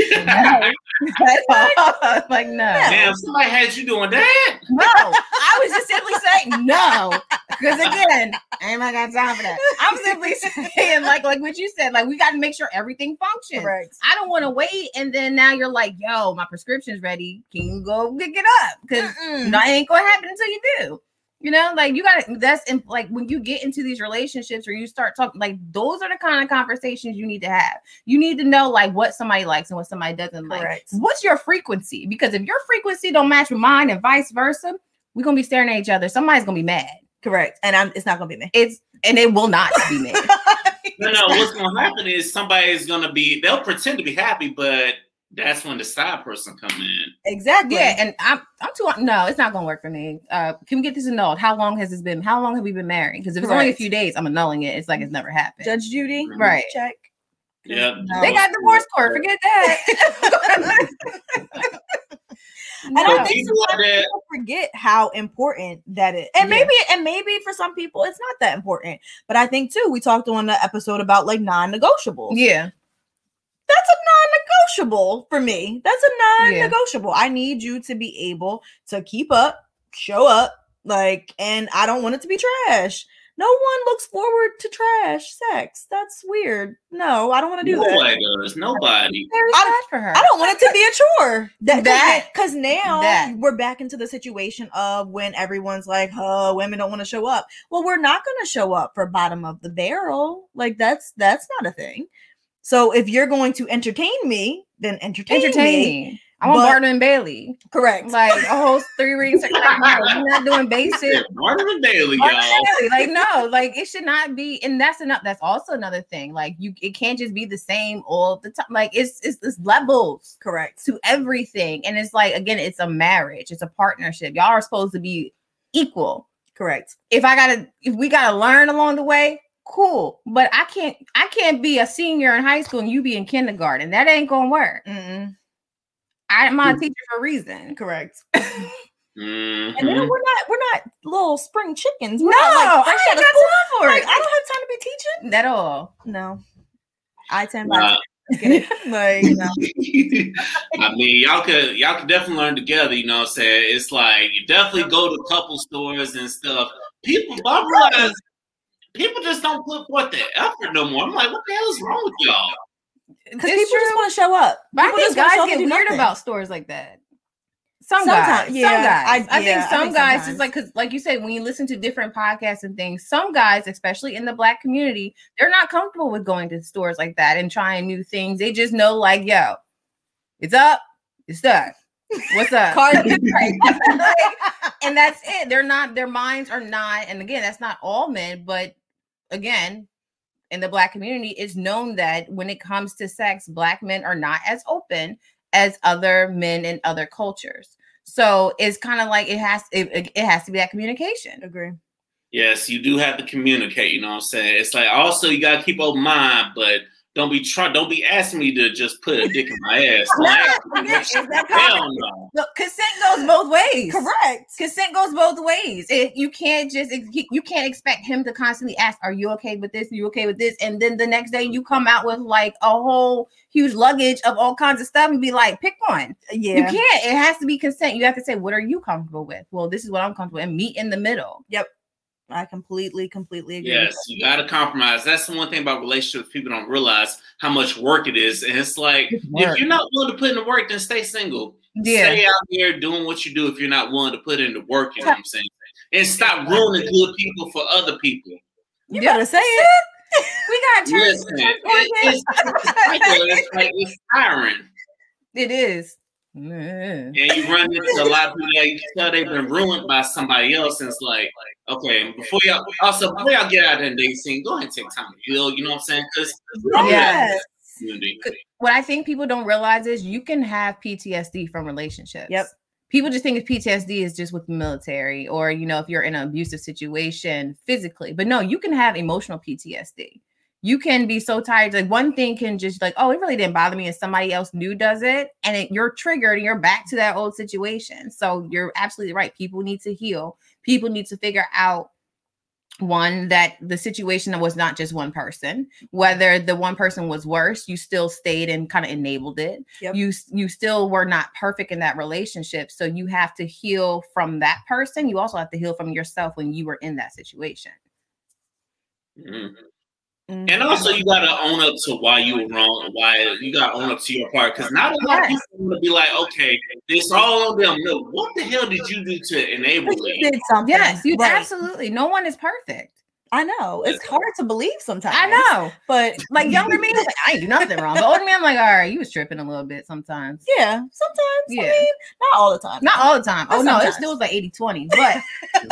like, no. Damn, somebody had you doing that. No, I was just simply saying no. Because again, I ain't got time for that. I'm simply saying, like, like what you said, like we got to make sure everything functions. Correct. I don't want to wait, and then now you're like, "Yo, my prescription's ready. Can you go pick it up?" Because that ain't gonna happen until you do. You know, like you got to, that's in, like when you get into these relationships or you start talking, like those are the kind of conversations you need to have. You need to know like what somebody likes and what somebody doesn't Correct. like. What's your frequency? Because if your frequency don't match with mine and vice versa, we're going to be staring at each other. Somebody's going to be mad. Correct. And I'm it's not gonna be me. It's, and it will not be mad. No, no. What's going to happen is somebody's going to be. They'll pretend to be happy, but that's when the side person come in. exactly. Yeah, and I'm I'm too no, it's not gonna work for me. Uh can we get this annulled? How long has this been? How long have we been married? Because if it's only a few days, I'm annulling it. It's like it's never happened. Judge Judy. Right. Check. Yep. No. they got divorce court. Forget that. And I No. think people people forget how important that is. And Yeah. maybe and maybe for some people it's not that important. But I think too, we talked on the episode about like non-negotiables. yeah, That's a non-negotiable for me. That's a non-negotiable. I need you to be able to keep up, show up, like, and I don't want it to be trash. No one looks forward to trash sex. That's weird. No, I don't want to do that. nobody does. Nobody. very I'm- sad for her. I don't want it to be a chore. That That- because now that. we're back into the situation of when everyone's like, "Oh, women don't want to show up." Well, we're not going to show up for bottom of the barrel. Like that's that's not a thing. So if you're going to entertain me, then entertain, me. entertaining. I want But- Barton and Bailey. Correct. Like a whole three rings. Like, no, you're not doing basic. Martin and Bailey, Barton y'all. Bailey. Like no, like it should not be. And that's enough. That's also another thing. Like you, it can't just be the same all the time. Like it's it's, it's levels. Correct. to everything. And it's like, again, it's a marriage, it's a partnership. Y'all are supposed to be equal. Correct. If I gotta, if we gotta learn along the way, cool. But I can't, I can't be a senior in high school and you be in kindergarten. That ain't gonna work. Mm-mm. I'm a teacher for a reason. Correct. Mhm. And then we're not we're not little spring chickens. We're No, not, like, I fresh ain't out got school. time for Like, it. I don't have time to be teaching. At all. No. I tend Nah, like no. I mean, y'all could y'all could definitely learn together. You know what I'm saying? It's like you definitely go to a couple stores and stuff. People, I realize people just don't put forth the effort no more. I'm like, what the hell is wrong with y'all? Because people just want to show up. But I People think guys get weird nothing. about stores like that. Some Sometimes, guys, yeah, some guys. I- I, yeah, I think some think guys sometimes. just like because, like you said, when you listen to different podcasts and things, some guys, especially in the black community, they're not comfortable with going to stores like that and trying new things. They just know, like, yo, it's up, it's up. What's up? And that's it. They're not. Their minds are not. And again, that's not all men, but again, in the black community, it's known that when it comes to sex, black men are not as open as other men in other cultures. So it's kind of like it has it, it it has to be that communication. Agree. Yes, you do have to communicate. You know what I'm saying? It's like also you gotta keep open mind, but don't be trying. Don't be asking me to just put a dick in my ass. No, Like, again, it's that hell no. Look, consent goes both ways. Correct. Consent goes both ways. It, you can't just you can't expect him to constantly ask, "Are you okay with this? Are you okay with this?" And then the next day you come out with like a whole huge luggage of all kinds of stuff and be like, "Pick one." Yeah. You can't. It has to be consent. You have to say, "What are you comfortable with?" Well, this is what I'm comfortable, with, and meet in the middle. I completely, completely agree. Yes, you gotta compromise. That's the one thing about relationships people don't realize how much work it is. And it's like It's if you're not willing to put in the work, then stay single. Yeah. Stay out there doing what you do if you're not willing to put in the work, you know what I'm saying? And stop ruining good people for other people. You Yep. better say it. We got to turn. Listen, it, it's, it's, it's it's tiring. It is. Mm. And you run into a lot of people that you can tell they've been ruined by somebody else. And it's like, okay, before y'all also before y'all get out there and date scene, go ahead and take time to heal, you know what I'm saying? Because Yes. What I think people don't realize is you can have PTSD from relationships. Yep. People just think if PTSD is just with the military or, you know, if you're in an abusive situation physically. But no, you can have emotional PTSD. You can be so tired. Like one thing can just like, oh, it really didn't bother me, and somebody else new does it, and it, you're triggered and you're back to that old situation. So you're absolutely right. People need to heal. People need to figure out one that the situation was not just one person whether the one person was worse you still stayed and kind of enabled it Yep. you you still were not perfect in that relationship so you have to heal from that person you also have to heal from yourself when you were in that situation mm-hmm. Mhm. And also, you gotta own up to why you were wrong, and why you gotta own up to your part. Because not a lot of people gonna be like, "Okay, it's all on them." No, what the hell did you do to enable it? you did something. Yes, you Right. absolutely. No one is perfect. I know. It's hard to believe sometimes. I know. But Like younger me, like, I ain't do nothing wrong. But older me, I'm like, all right, you was tripping a little bit sometimes. yeah, sometimes. Yeah. I mean, not all the time. Not all the time. Oh no, it Sometimes. still was like 80 20, but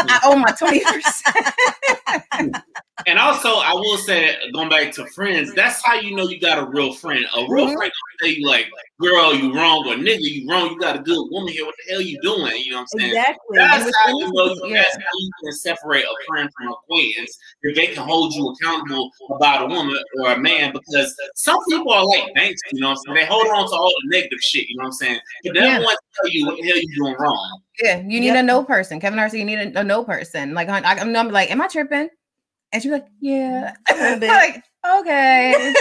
I own my 20%. And also, I will say, going back to friends, that's how you know you got a real friend. A real Mhm. friend gonna tell you like, "Girl, you wrong," or "Nigga, you wrong. You got a good woman here. What the hell you doing?" You know what I'm saying? Exactly. That's how you know. friends, yeah. That's how you can separate a friend from acquaintance if they can hold you accountable about a woman or a man. Because some people are like banks, you know what I'm saying? They hold on to all the negative shit, you know what I'm saying? But they Yeah. don't want to tell you what the hell you're doing wrong. yeah, you need Yep. a no person. Kevin Hart said you need a, a no person. Like I, I'm, I'm like, am I tripping? And she's like, yeah. A little like, okay,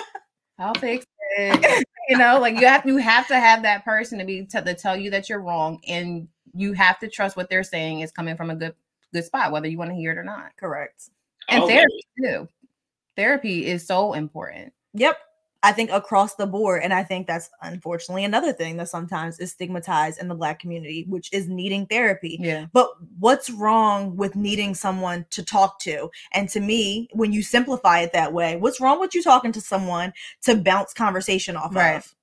I'll fix it. you know, like you have you have to have that person to be to, to tell you that you're wrong, and you have to trust what they're saying is coming from a good good spot, whether you want to hear it or not. Correct. And Always. therapy too. Therapy is so important. Yep. I think across the board, and I think that's unfortunately another thing that sometimes is stigmatized in the black community, which is needing therapy. Yeah. But what's wrong with needing someone to talk to? And to me, when you simplify it that way, what's wrong with you talking to someone to bounce conversation off Right. of?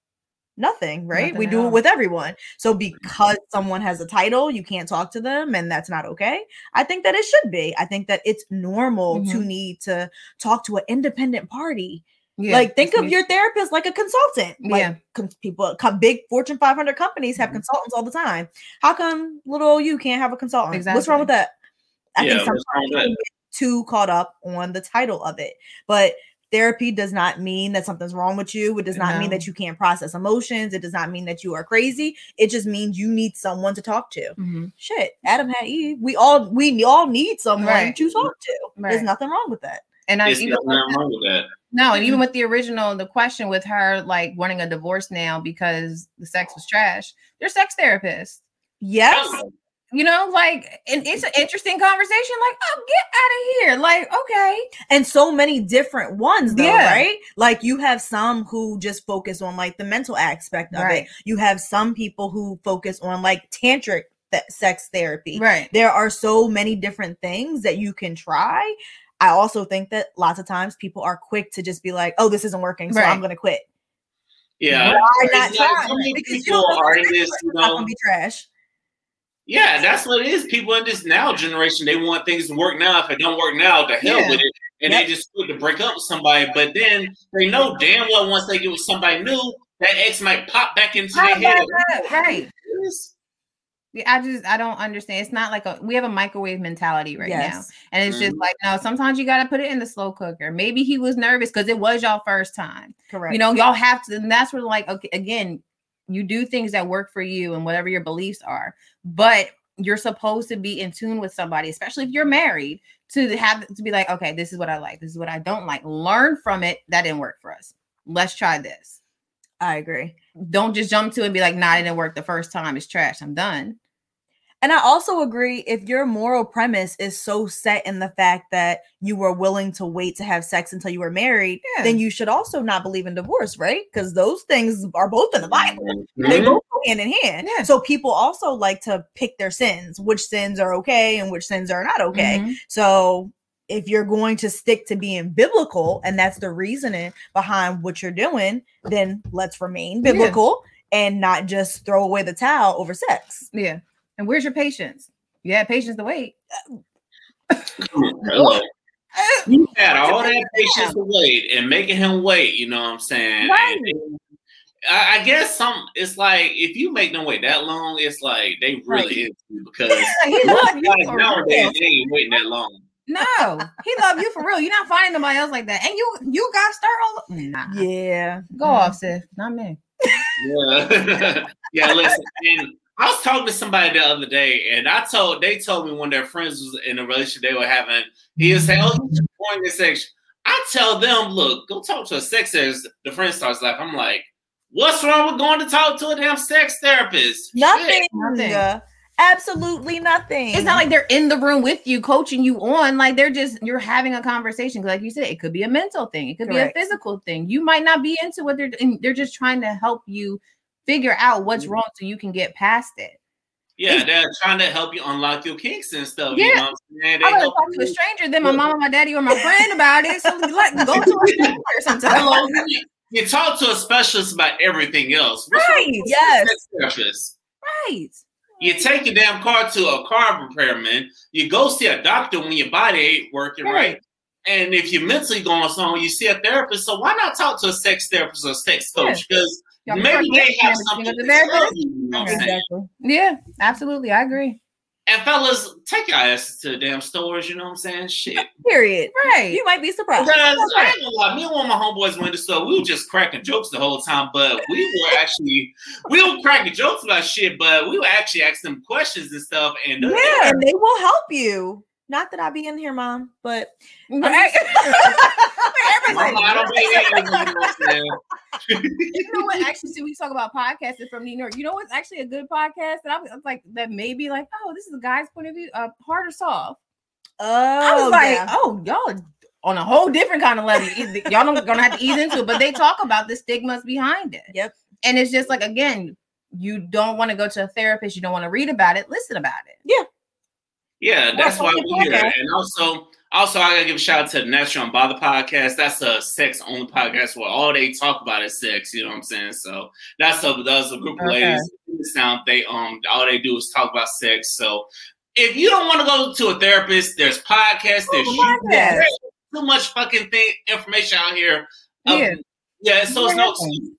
Nothing, right? Nothing we do all. it with everyone. So because someone has a title, you can't talk to them and that's not okay. I think that it should be. I think that it's normal to need to talk to an independent party. Yeah. like think of your therapist like a consultant. Like Yeah. people, big Fortune 500 companies have Mhm. consultants all the time. How come little you can't have a consultant? Exactly. What's wrong with that? I Yeah, think sometimes too caught up on the title of it, but therapy does not mean that something's wrong with you. It does not mean that you can't process emotions. It does not mean that you are crazy. It just means you need someone to talk to. Mhm. Shit, Adam had Eve. We all we all need someone Right. to talk to. There's nothing wrong with that. And I There's even nothing wrong with that. no, and even with the original, the question with her like wanting a divorce now because the sex was trash. They're sex therapists. Yes. You know, like, and it's an interesting conversation. Like, oh, get out of here. Like, okay, and so many different ones though Yeah. right like you have some who just focus on like the mental aspect of Right. it you have some people who focus on like tantric th- sex therapy right, there are so many different things that you can try i also think that lots of times people are quick to just be like oh this isn't working so i'm gonna quit Yeah. why not It's like, try so many because you people don't know are in this, it's you not know, gonna be trash Yeah, that's what it is. People in this now generation, they want things to work now. If it don't work now, the hell Yeah. with it. And Yep. they just quit to break up with somebody. But then they know damn well once they get with somebody new, that ex might pop back into their How head. about that? right. Yeah, I just I don't understand. It's not like a we have a microwave mentality right now. And it's just Mhm. like, no, sometimes you gotta put it in the slow cooker. Maybe he was nervous because it was y'all first time. correct You know, y'all have to, and that's where like, okay, again, you do things that work for you and whatever your beliefs are, but you're supposed to be in tune with somebody, especially if you're married, to have to be like, okay, this is what I like, this is what I don't like. Learn from it. That didn't work for us. Let's try this. i agree Don't just jump to it and be like, nah, it didn't work the first time. It's trash. I'm done. And I also agree if your moral premise is so set in the fact that you were willing to wait to have sex until you were married, Yeah. then you should also not believe in divorce, right? Because those things are both in the Bible. They Mhm. both go hand in hand. Yeah. So people also like to pick their sins, which sins are okay and which sins are not okay. Mhm. So if you're going to stick to being biblical and that's the reasoning behind what you're doing, then let's remain Yeah. biblical and not just throw away the towel over sex. Yeah. And where's your patience? You had patience to wait. Hello. You had all that patience to wait and making him wait, you know what I'm saying? Right. And I, I guess some it's like if you make them wait that long, it's like they really Right. is you because he love you for nowadays real. they ain't waiting that long. No, he love you for real. You're not finding nobody else like that. And you you got start all nah. Yeah. Go off, sis. Not me. Yeah, yeah. Listen, and I was talking to somebody the other day, and I told they told me when their friends was in a relationship they were having. He was saying, "Oh, you're going this sex." I tell them, "Look, go talk to a sex therapist." The friend starts laughing. I'm like, "What's wrong with going to talk to a damn sex therapist?" Nothing. Nothing. Uh, Absolutely nothing. It's not like they're in the room with you, coaching you on. Like they're just you're having a conversation. Like you said, it could be a mental thing, it could Correct. be a physical thing. You might not be into what they're doing. They're just trying to help you figure out Mm-hmm. what's wrong so you can get past it. Yeah, they're trying to help you unlock your kinks and stuff. You Yeah. know what I'm saying? They I'm talk to a stranger than my mom, and my daddy, or my friend about it. So like go to a stranger sometimes. You- you talk to a specialist about everything else. What's Right. Yes. therapist? Right. You take your damn car to a car repairman. You go see a doctor when your body ain't working right. Right. And if you're mentally going somewhere, you see a therapist. So why not talk to a sex therapist or sex coach? Because Y'all maybe they have something to to therapist? tell you. You know what I'm saying? Exactly. Yeah, absolutely. I agree. And fellas, take your asses to the damn stores. You know what I'm saying? Shit. Period. Right. You might be surprised. Because I ain't gonna lie, me and one of my homeboys went to store. We were just cracking jokes the whole time, but we were actually we were cracking jokes about shit, but we were actually asking them questions and stuff. And uh, Yeah, and they will help you. Not that I be in here, mom, but Right. Mama, I don't be you know what I'm saying? you know what? Actually, see, we talk about podcasting from New York. You know what's actually a good podcast that I was I was like that maybe like, oh, this is a guy's point of view, uh, hard or soft. oh, I was like, yeah. oh, y'all on a whole different kind of level. Y'all don't gonna have to ease into it, but they talk about the stigmas behind it. Yep. And it's just like again, you don't want to go to a therapist, you don't want to read about it, listen about it. Yeah, that's why we're here. And also, also I gotta give a shout out to the Natural Unbothered podcast. That's a sex only podcast where all they talk about is sex. You know what I'm saying? So that's a that's a group of Okay. ladies. Sound they um all they do is talk about sex. So if you don't want to go to a therapist, there's podcasts. There's Oh, there's too much fucking thing information out here. Um, Yeah. yeah. So it's no Yeah. excuse.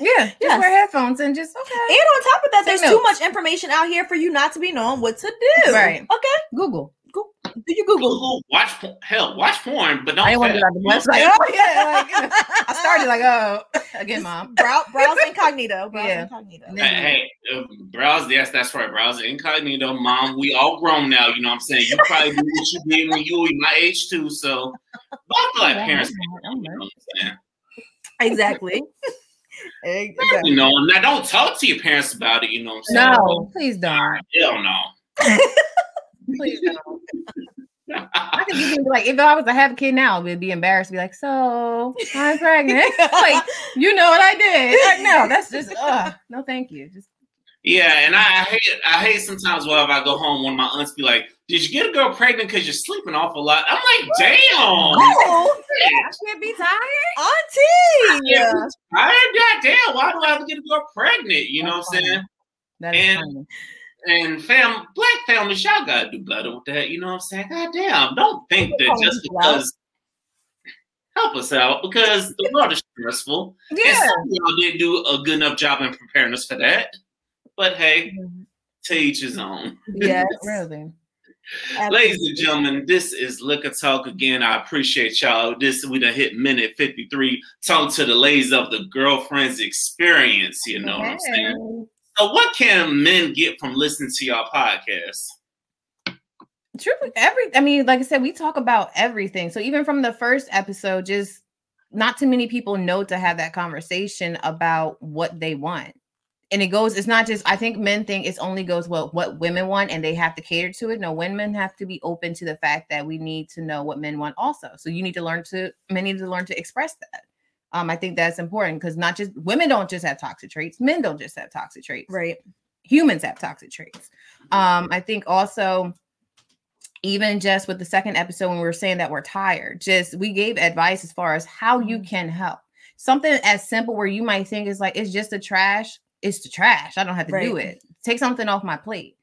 Yeah, just Yes. wear headphones and just okay. And on top of that, Take there's too much information out here for you not to be knowing what to do. Right. Okay. Google. Do you Google? Google, watch por- hell, watch porn, but don't. I want to fast. do that. the. Oh yeah, like I started like oh again, mom. Brow, browse incognito. Browse Yeah. incognito. And Hey, hey, uh, browse. Yes, that's right. Browse incognito, mom. We all grown now. You know what I'm saying? You probably do what you did when you were my age too. So, but I feel like parents, I'm you know right. what I'm saying? Exactly. exactly. You know, now don't talk to your parents about it. You know what I'm saying? No, please don't. Hell no. Please don't. I could even be like, if I was to have a kid now, we'd be embarrassed be like, so I'm pregnant. like, you know what I did. Like, no, that's just uh no thank you. Just yeah, and I, I hate I hate sometimes whenever I go home, one of my aunts be like, "Did you get a girl pregnant because you're sleeping awful lot?" I'm like, "Damn." Oh, I can't be tired. auntie. Yeah. I goddamn, why do I have to get a girl pregnant? You know what I'm saying? That is And- funny. And fam, black families, y'all gotta do better with that. You know what I'm saying? God damn, don't think that just because help us out because the world is stressful. And Yeah. some of y'all didn't do a good enough job in preparing us for that. But hey, mm-hmm. to each his own. Yes. Really. Ladies and gentlemen, this is Liquor Talk again. I appreciate y'all. This we done hit minute 53. Talk to the ladies of the girlfriend's experience. You know what I'm saying? So, what can men get from listening to y'all podcast? Truly, every I mean, like I said, we talk about everything. So even from the first episode, just not too many people know to have that conversation about what they want. And it goes, it's not just I think men think it only goes well what women want and they have to cater to it. No, women have to be open to the fact that we need to know what men want also. So you need to learn to men need to learn to express that. Um, I think that's important because not just women don't just have toxic traits, men don't just have toxic traits Right. humans have toxic traits. Um, I think also, even just with the second episode when we were saying that we're tired, just we gave advice as far as how you can help. Something as simple where you might think is like it's just the trash, it's the trash. I don't have to do it. Take something off my plate.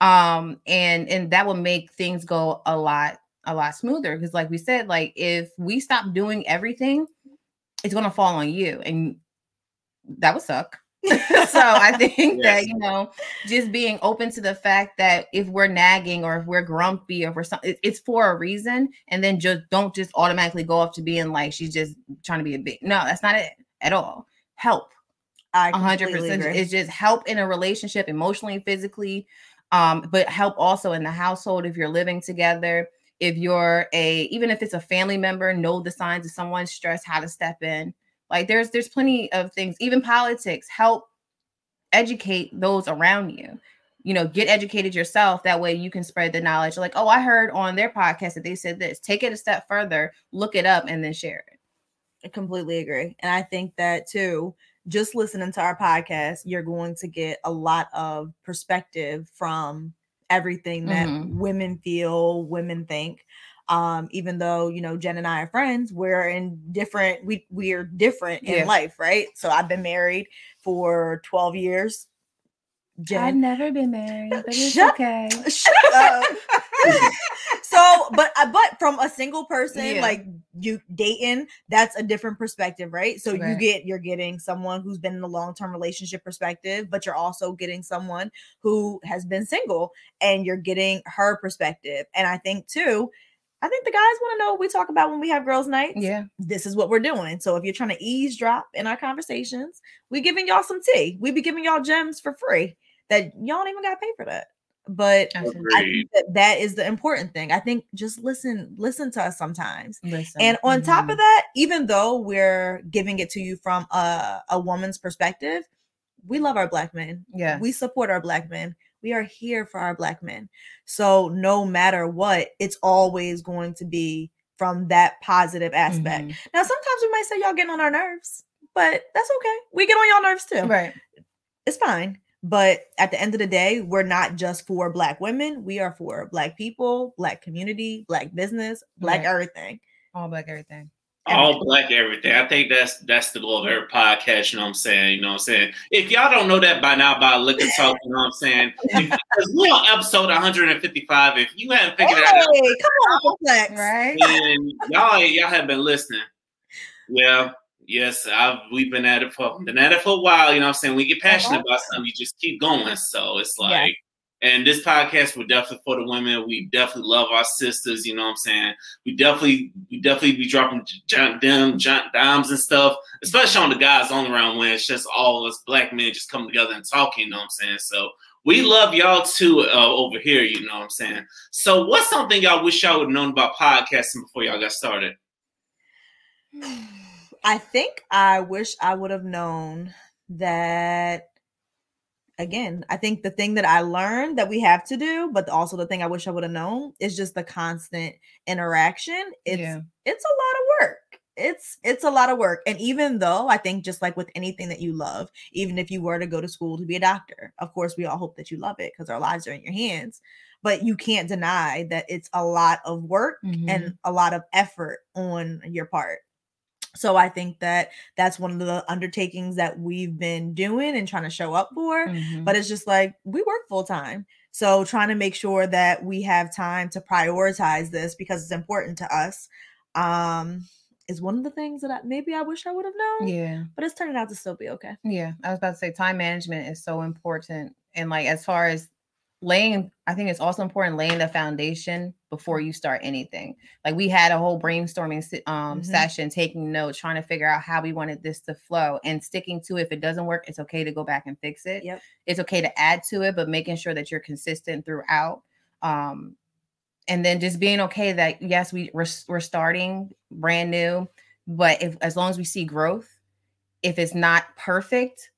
Um, and and that will make things go a lot, a lot smoother. Because like we said, like if we stop doing everything, it's gonna fall on you. And that would suck. so I think that you know, just being open to the fact that if we're nagging or if we're grumpy or if we're something, it's for a reason, and then just don't just automatically go off to being like she's just trying to be a big. No, that's not it at all. Help, I a hundred completely percent. agree. It's just help in a relationship, emotionally, physically, um, but help also in the household if you're living together. If you're a, even if it's a family member, know the signs of someone's stress, how to step in. Like there's there's plenty of things, even politics, help educate those around you. you know, get educated yourself. That way you can spread the knowledge. Like, oh, I heard on their podcast that they said this. Take it a step further, look it up, and then share it. I completely agree. And I think that too, just listening to our podcast, you're going to get a lot of perspective from everything that Mhm. women feel, women think. Um, even though you know Jen and I are friends, we're in different, we we're different in Yeah. life, right? So I've been married for 12 years. Jen, I've never been married, but it's Shut- okay. shut so but uh, but from a single person Yeah. like you dating that's a different perspective right? So you get you're getting someone who's been in a long-term relationship perspective but you're also getting someone who has been single and you're getting her perspective. And i think too i think the guys want to know what we talk about when we have girls nights Yeah. this is what we're doing. So if you're trying to eavesdrop in our conversations we giving y'all some tea. We be giving y'all gems for free that y'all don't even got to pay for that but Absolutely. I think that that is the important thing. I think just listen, listen to us sometimes. Listen. And on top Mhm. of that, even though we're giving it to you from a, a woman's perspective, we love our black men. yeah, We support our black men. We are here for our black men. So no matter what, it's always going to be from that positive aspect. Mhm. Now, sometimes we might say y'all getting on our nerves, but that's okay. We get on y'all nerves too right. it's fine. But at the end of the day, we're not just for black women. We are for black people, black community, black business, black Right. everything. All black everything. All black everything. I think that's that's the goal of every podcast, you know what I'm saying? You know what I'm saying? If y'all don't know that by now by liquor talk, you know what I'm saying? Because we're on episode 155. If you haven't Hey, figured it out, come on, Flex. Right. then y'all y'all have been listening. Yeah, yes, I've we've been at it for been at it for a while, you know what I'm saying? We get passionate about something, you just keep going. So it's Yeah. like and this podcast we're definitely for the women. We definitely love our sisters, you know what I'm saying? We definitely we definitely be dropping junk them junk dimes and stuff, especially on the guys on the round when it's just all us black men just coming together and talking, you know what I'm saying? So we love y'all too uh, over here, you know what I'm saying? So what's something y'all wish y'all would have known about podcasting before y'all got started? I think I wish I would have known that. Again, I think the thing that I learned that we have to do, but also the thing I wish I would have known is just the constant interaction. It's yeah. it's a lot of work it's it's a lot of work and even though i think just like with anything that you love even if you were to go to school to be a doctor of course we all hope that you love it because our lives are in your hands but you can't deny that it's a lot of work Mhm. and a lot of effort on your part so i think that that's one of the undertakings that we've been doing and trying to show up for Mhm. but it's just like we work full time so trying to make sure that we have time to prioritize this because it's important to us um is one of the things that I, maybe I wish I would have known yeah. but it's turning out to still be okay Yeah, I was about to say time management is so important. And like as far as laying, I think it's also important laying the foundation before you start anything. Like we had a whole brainstorming um Mhm. session, taking notes, trying to figure out how we wanted this to flow and sticking to it. If it doesn't work, it's okay to go back and fix it. Yep. It's okay to add to it, but making sure that you're consistent throughout. Um and then just being okay that yes, we we're, we're starting brand new, but if as long as we see growth, if it's not perfect,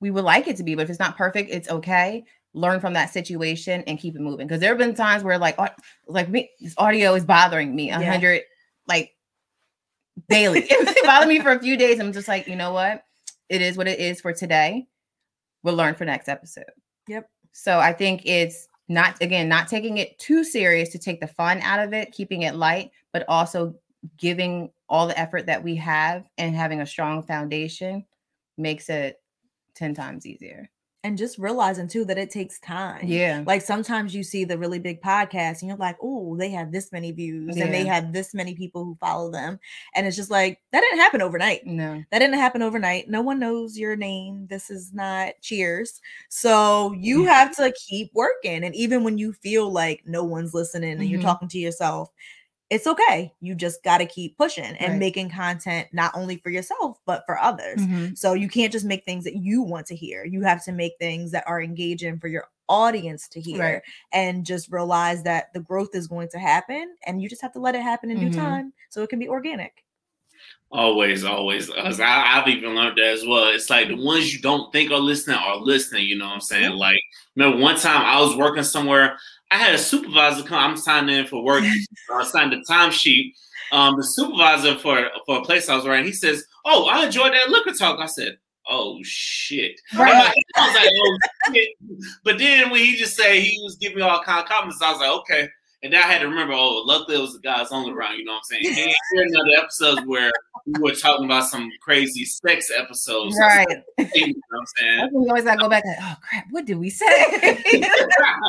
we would like it to be, but if it's not perfect, it's okay. Learn from that situation and keep it moving. Because there have been times where like, like me, this audio is bothering me a Yeah. hundred, like daily. it bothered me for a few days. I'm just like, you know what? It is what it is for today. We'll learn for next episode. Yep. So I think it's not again not taking it too serious to take the fun out of it, keeping it light, but also giving all the effort that we have and having a strong foundation makes it 10 times easier. And just realizing too that it takes time Yeah. like sometimes you see the really big podcasts and you're like oh they have this many views and they have this many people who follow them and it's just like that didn't happen overnight No. That didn't happen overnight. No one knows your name. This is not cheers. So you have to keep working. And even when you feel like no one's listening and you're Mhm. talking to yourself, it's okay. You just got to keep pushing and Right. making content not only for yourself, but for others. Mhm. So you can't just make things that you want to hear. You have to make things that are engaging for your audience to hear Right. and just realize that the growth is going to happen and you just have to let it happen in Mhm. due time so it can be organic. Always, always. 'Cause I, I've even learned that as well. It's like the ones you don't think are listening are listening. You know what I'm saying? Like, remember one time I was working somewhere. I had a supervisor come. I'm signing in for work. I signed the timesheet. Um, the supervisor for for a place I was working, he says, "Oh, I enjoyed that liquor talk." I said, "Oh shit!" Right. head, I was like, "Oh shit!" But then when he just said he was giving me all kind of comments, I was like, "Okay." And I had to remember, oh, luckily it was the guys only round. You know what I'm saying? He ain't hear none of the episodes where we were talking about some crazy sex episodes. Right. You know what I'm saying? We always gotta go back. Like, oh crap, what did we say? I,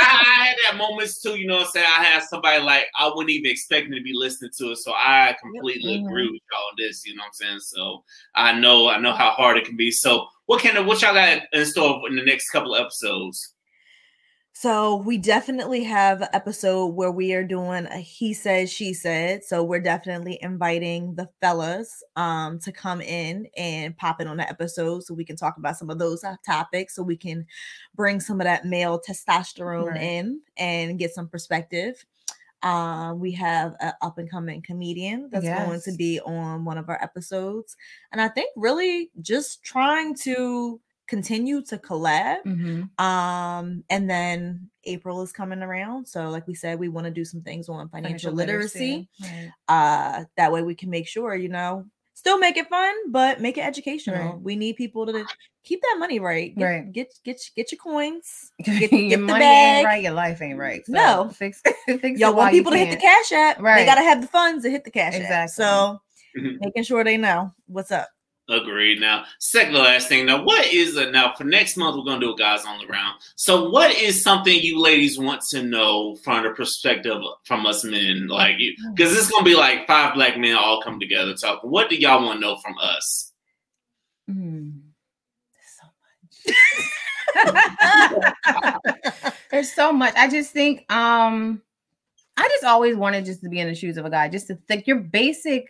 I had that moments too, you know what I'm saying? I had somebody like I wouldn't even expect me to be listening to it. So I completely Mhm. agree with y'all on this, you know what I'm saying? So I know I know how hard it can be. So what kind of what y'all got in store in the next couple of episodes? So we definitely have an episode where we are doing a he said she said. So we're definitely inviting the fellas um to come in and pop in on the episode so we can talk about some of those uh, topics so we can bring some of that male testosterone Right. in and get some perspective. Um, we have an up and coming comedian that's going to be on one of our episodes, and I think really just trying to continue to collab Mhm. um, and then April is coming around. So, like we said, we want to do some things on financial, literacy. Right. Uh, that way we can make sure, you know, still make it fun, but make it educational. Right. We need people to keep that money right. Get, Right. Get get get your coins. Your Get, get the money bag. ain't right, your life ain't right. So No. fix, fix Y'all want people to hit the cash app. Right. They gotta have the funds to hit the cash app. Exactly. So Mhm. making sure they know what's up. Agreed. Now, second to last thing. Now, what is a, now for next month? We're gonna do a guys the round. So, what is something you ladies want to know from the perspective from us men? Like, you? because it's gonna be like five black men all come together talking. What do y'all want to know from us? Mm. So much. There's so much. I just think um I just always wanted just to be in the shoes of a guy, just to think your basic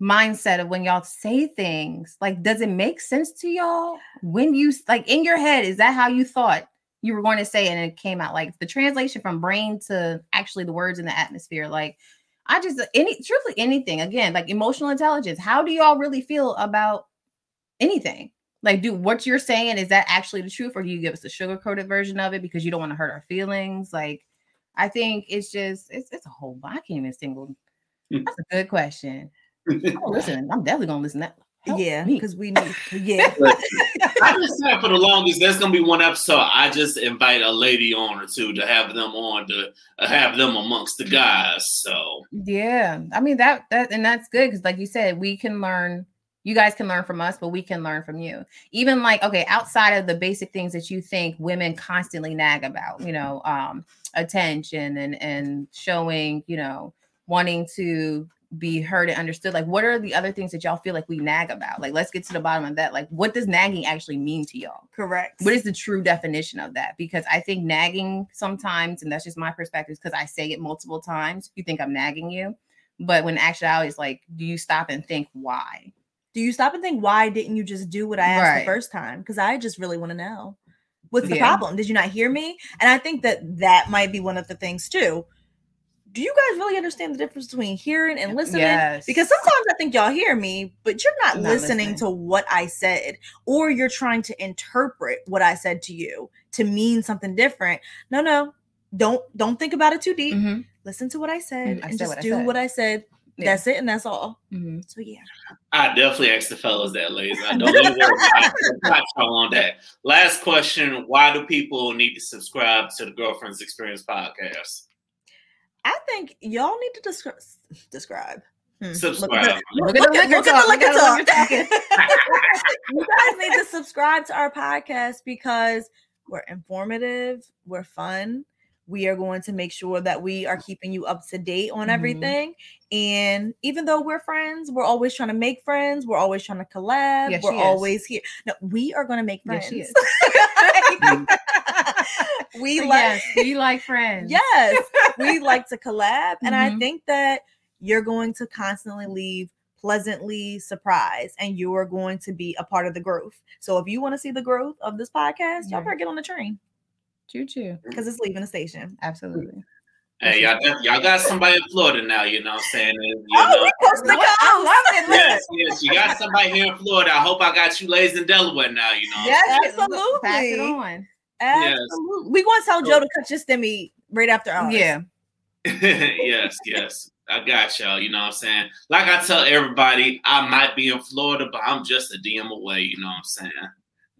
mindset of when y'all say things. Like, does it make sense to y'all? When you like in your head, is that how you thought you were going to say it and it came out? Like the translation from brain to actually the words in the atmosphere. Like, I just any truthfully anything again, like emotional intelligence. How do y'all really feel about anything? Like, do what you're saying is that actually the truth, or do you give us a sugar coated version of it because you don't want to hurt our feelings? Like, I think it's just it's it's a whole. I can't even single. Mm. That's a good question. I'm gonna listen. I'm definitely gonna listen. That help yeah, because we need yeah. I just said for the longest, there's gonna be one episode. I just invite a lady on or two to have them on to uh, have them amongst the guys. So Yeah, I mean that that and that's good because, like you said, we can learn. You guys can learn from us, but we can learn from you. Even like okay, outside of the basic things that you think women constantly nag about, you know, um, attention and and showing, you know, wanting to be heard and understood. Like, what are the other things that y'all feel like we nag about? Like, let's get to the bottom of that. Like, what does nagging actually mean to y'all? Correct. what is the true definition of that? Because I think nagging sometimes, and that's just my perspective, because I say it multiple times, you think I'm nagging you. But when actuality is like, do you stop and think why? do you stop and think why didn't you just do what I asked Right. the first time? Because I just really want to know what's the Yeah. problem. Did you not hear me? And I think that that might be one of the things too. Do you guys really understand the difference between hearing and listening? Yes. Because sometimes I think y'all hear me, but you're not, Not listening, listening. to what I said, or you're trying to interpret what I said to you to mean something different. No, no, don't don't think about it too deep. Mhm, Listen to what I said Mm, I and said just what I do said. what I said. Yeah. That's it, and that's all. mhm. So yeah. I definitely asked the fellas that, ladies. I don't even worry about it. I got y'all on that. Last question: Why do people need to subscribe to the Girlfriends Experience podcast? I think y'all need to describe. Describe. Hmm. Subscribe. Look at the- look at- liquor look at talk. the Look at the liquor liquor talk. you guys need to subscribe to our podcast because we're informative, we're fun. We are going to make sure that we are keeping you up to date on Mhm. everything. And even though we're friends, we're always trying to make friends. We're always trying to collab. Yes, we're she is. always here. No, we are going to make Yes, friends. she is. we like yes, we like friends. yes we like to collab and i Mhm. think that you're going to constantly leave pleasantly surprised and you are going to be a part of the growth so if you want to see the growth of this podcast y'all Right. better get on the train Choo choo. because it's leaving the station Absolutely. Hey, y'all, y'all got somebody in Florida now, you know what I'm saying? You oh, know. we coast to coast. I love it. Yes, yes, you got somebody here in Florida. I hope I got you ladies in Delaware now, you know. Yes, Absolutely. Pass it on. Absolutely. We want to tell Joe to cut your stimmy right after ours. Yeah. yes, yes. I got y'all, you know what I'm saying? Like I tell everybody, I might be in Florida, but I'm just a DM away, you know what I'm saying?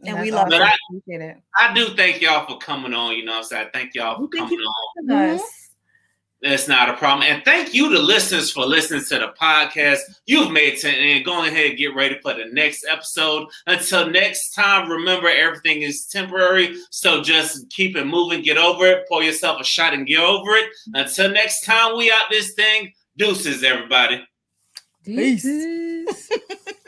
And That's we love awesome. it. Appreciate it. I do thank y'all for coming on, you know what I'm saying? Thank y'all for We thank coming you on. Us. That's not a problem. And thank you to listeners for listening to the podcast. You've made it end. Go ahead and get ready for the next episode. Until next time, remember everything is temporary. So just keep it moving, get over it, pour yourself a shot and get over it. Until next time, we out this thing. Deuces, everybody. Deuces.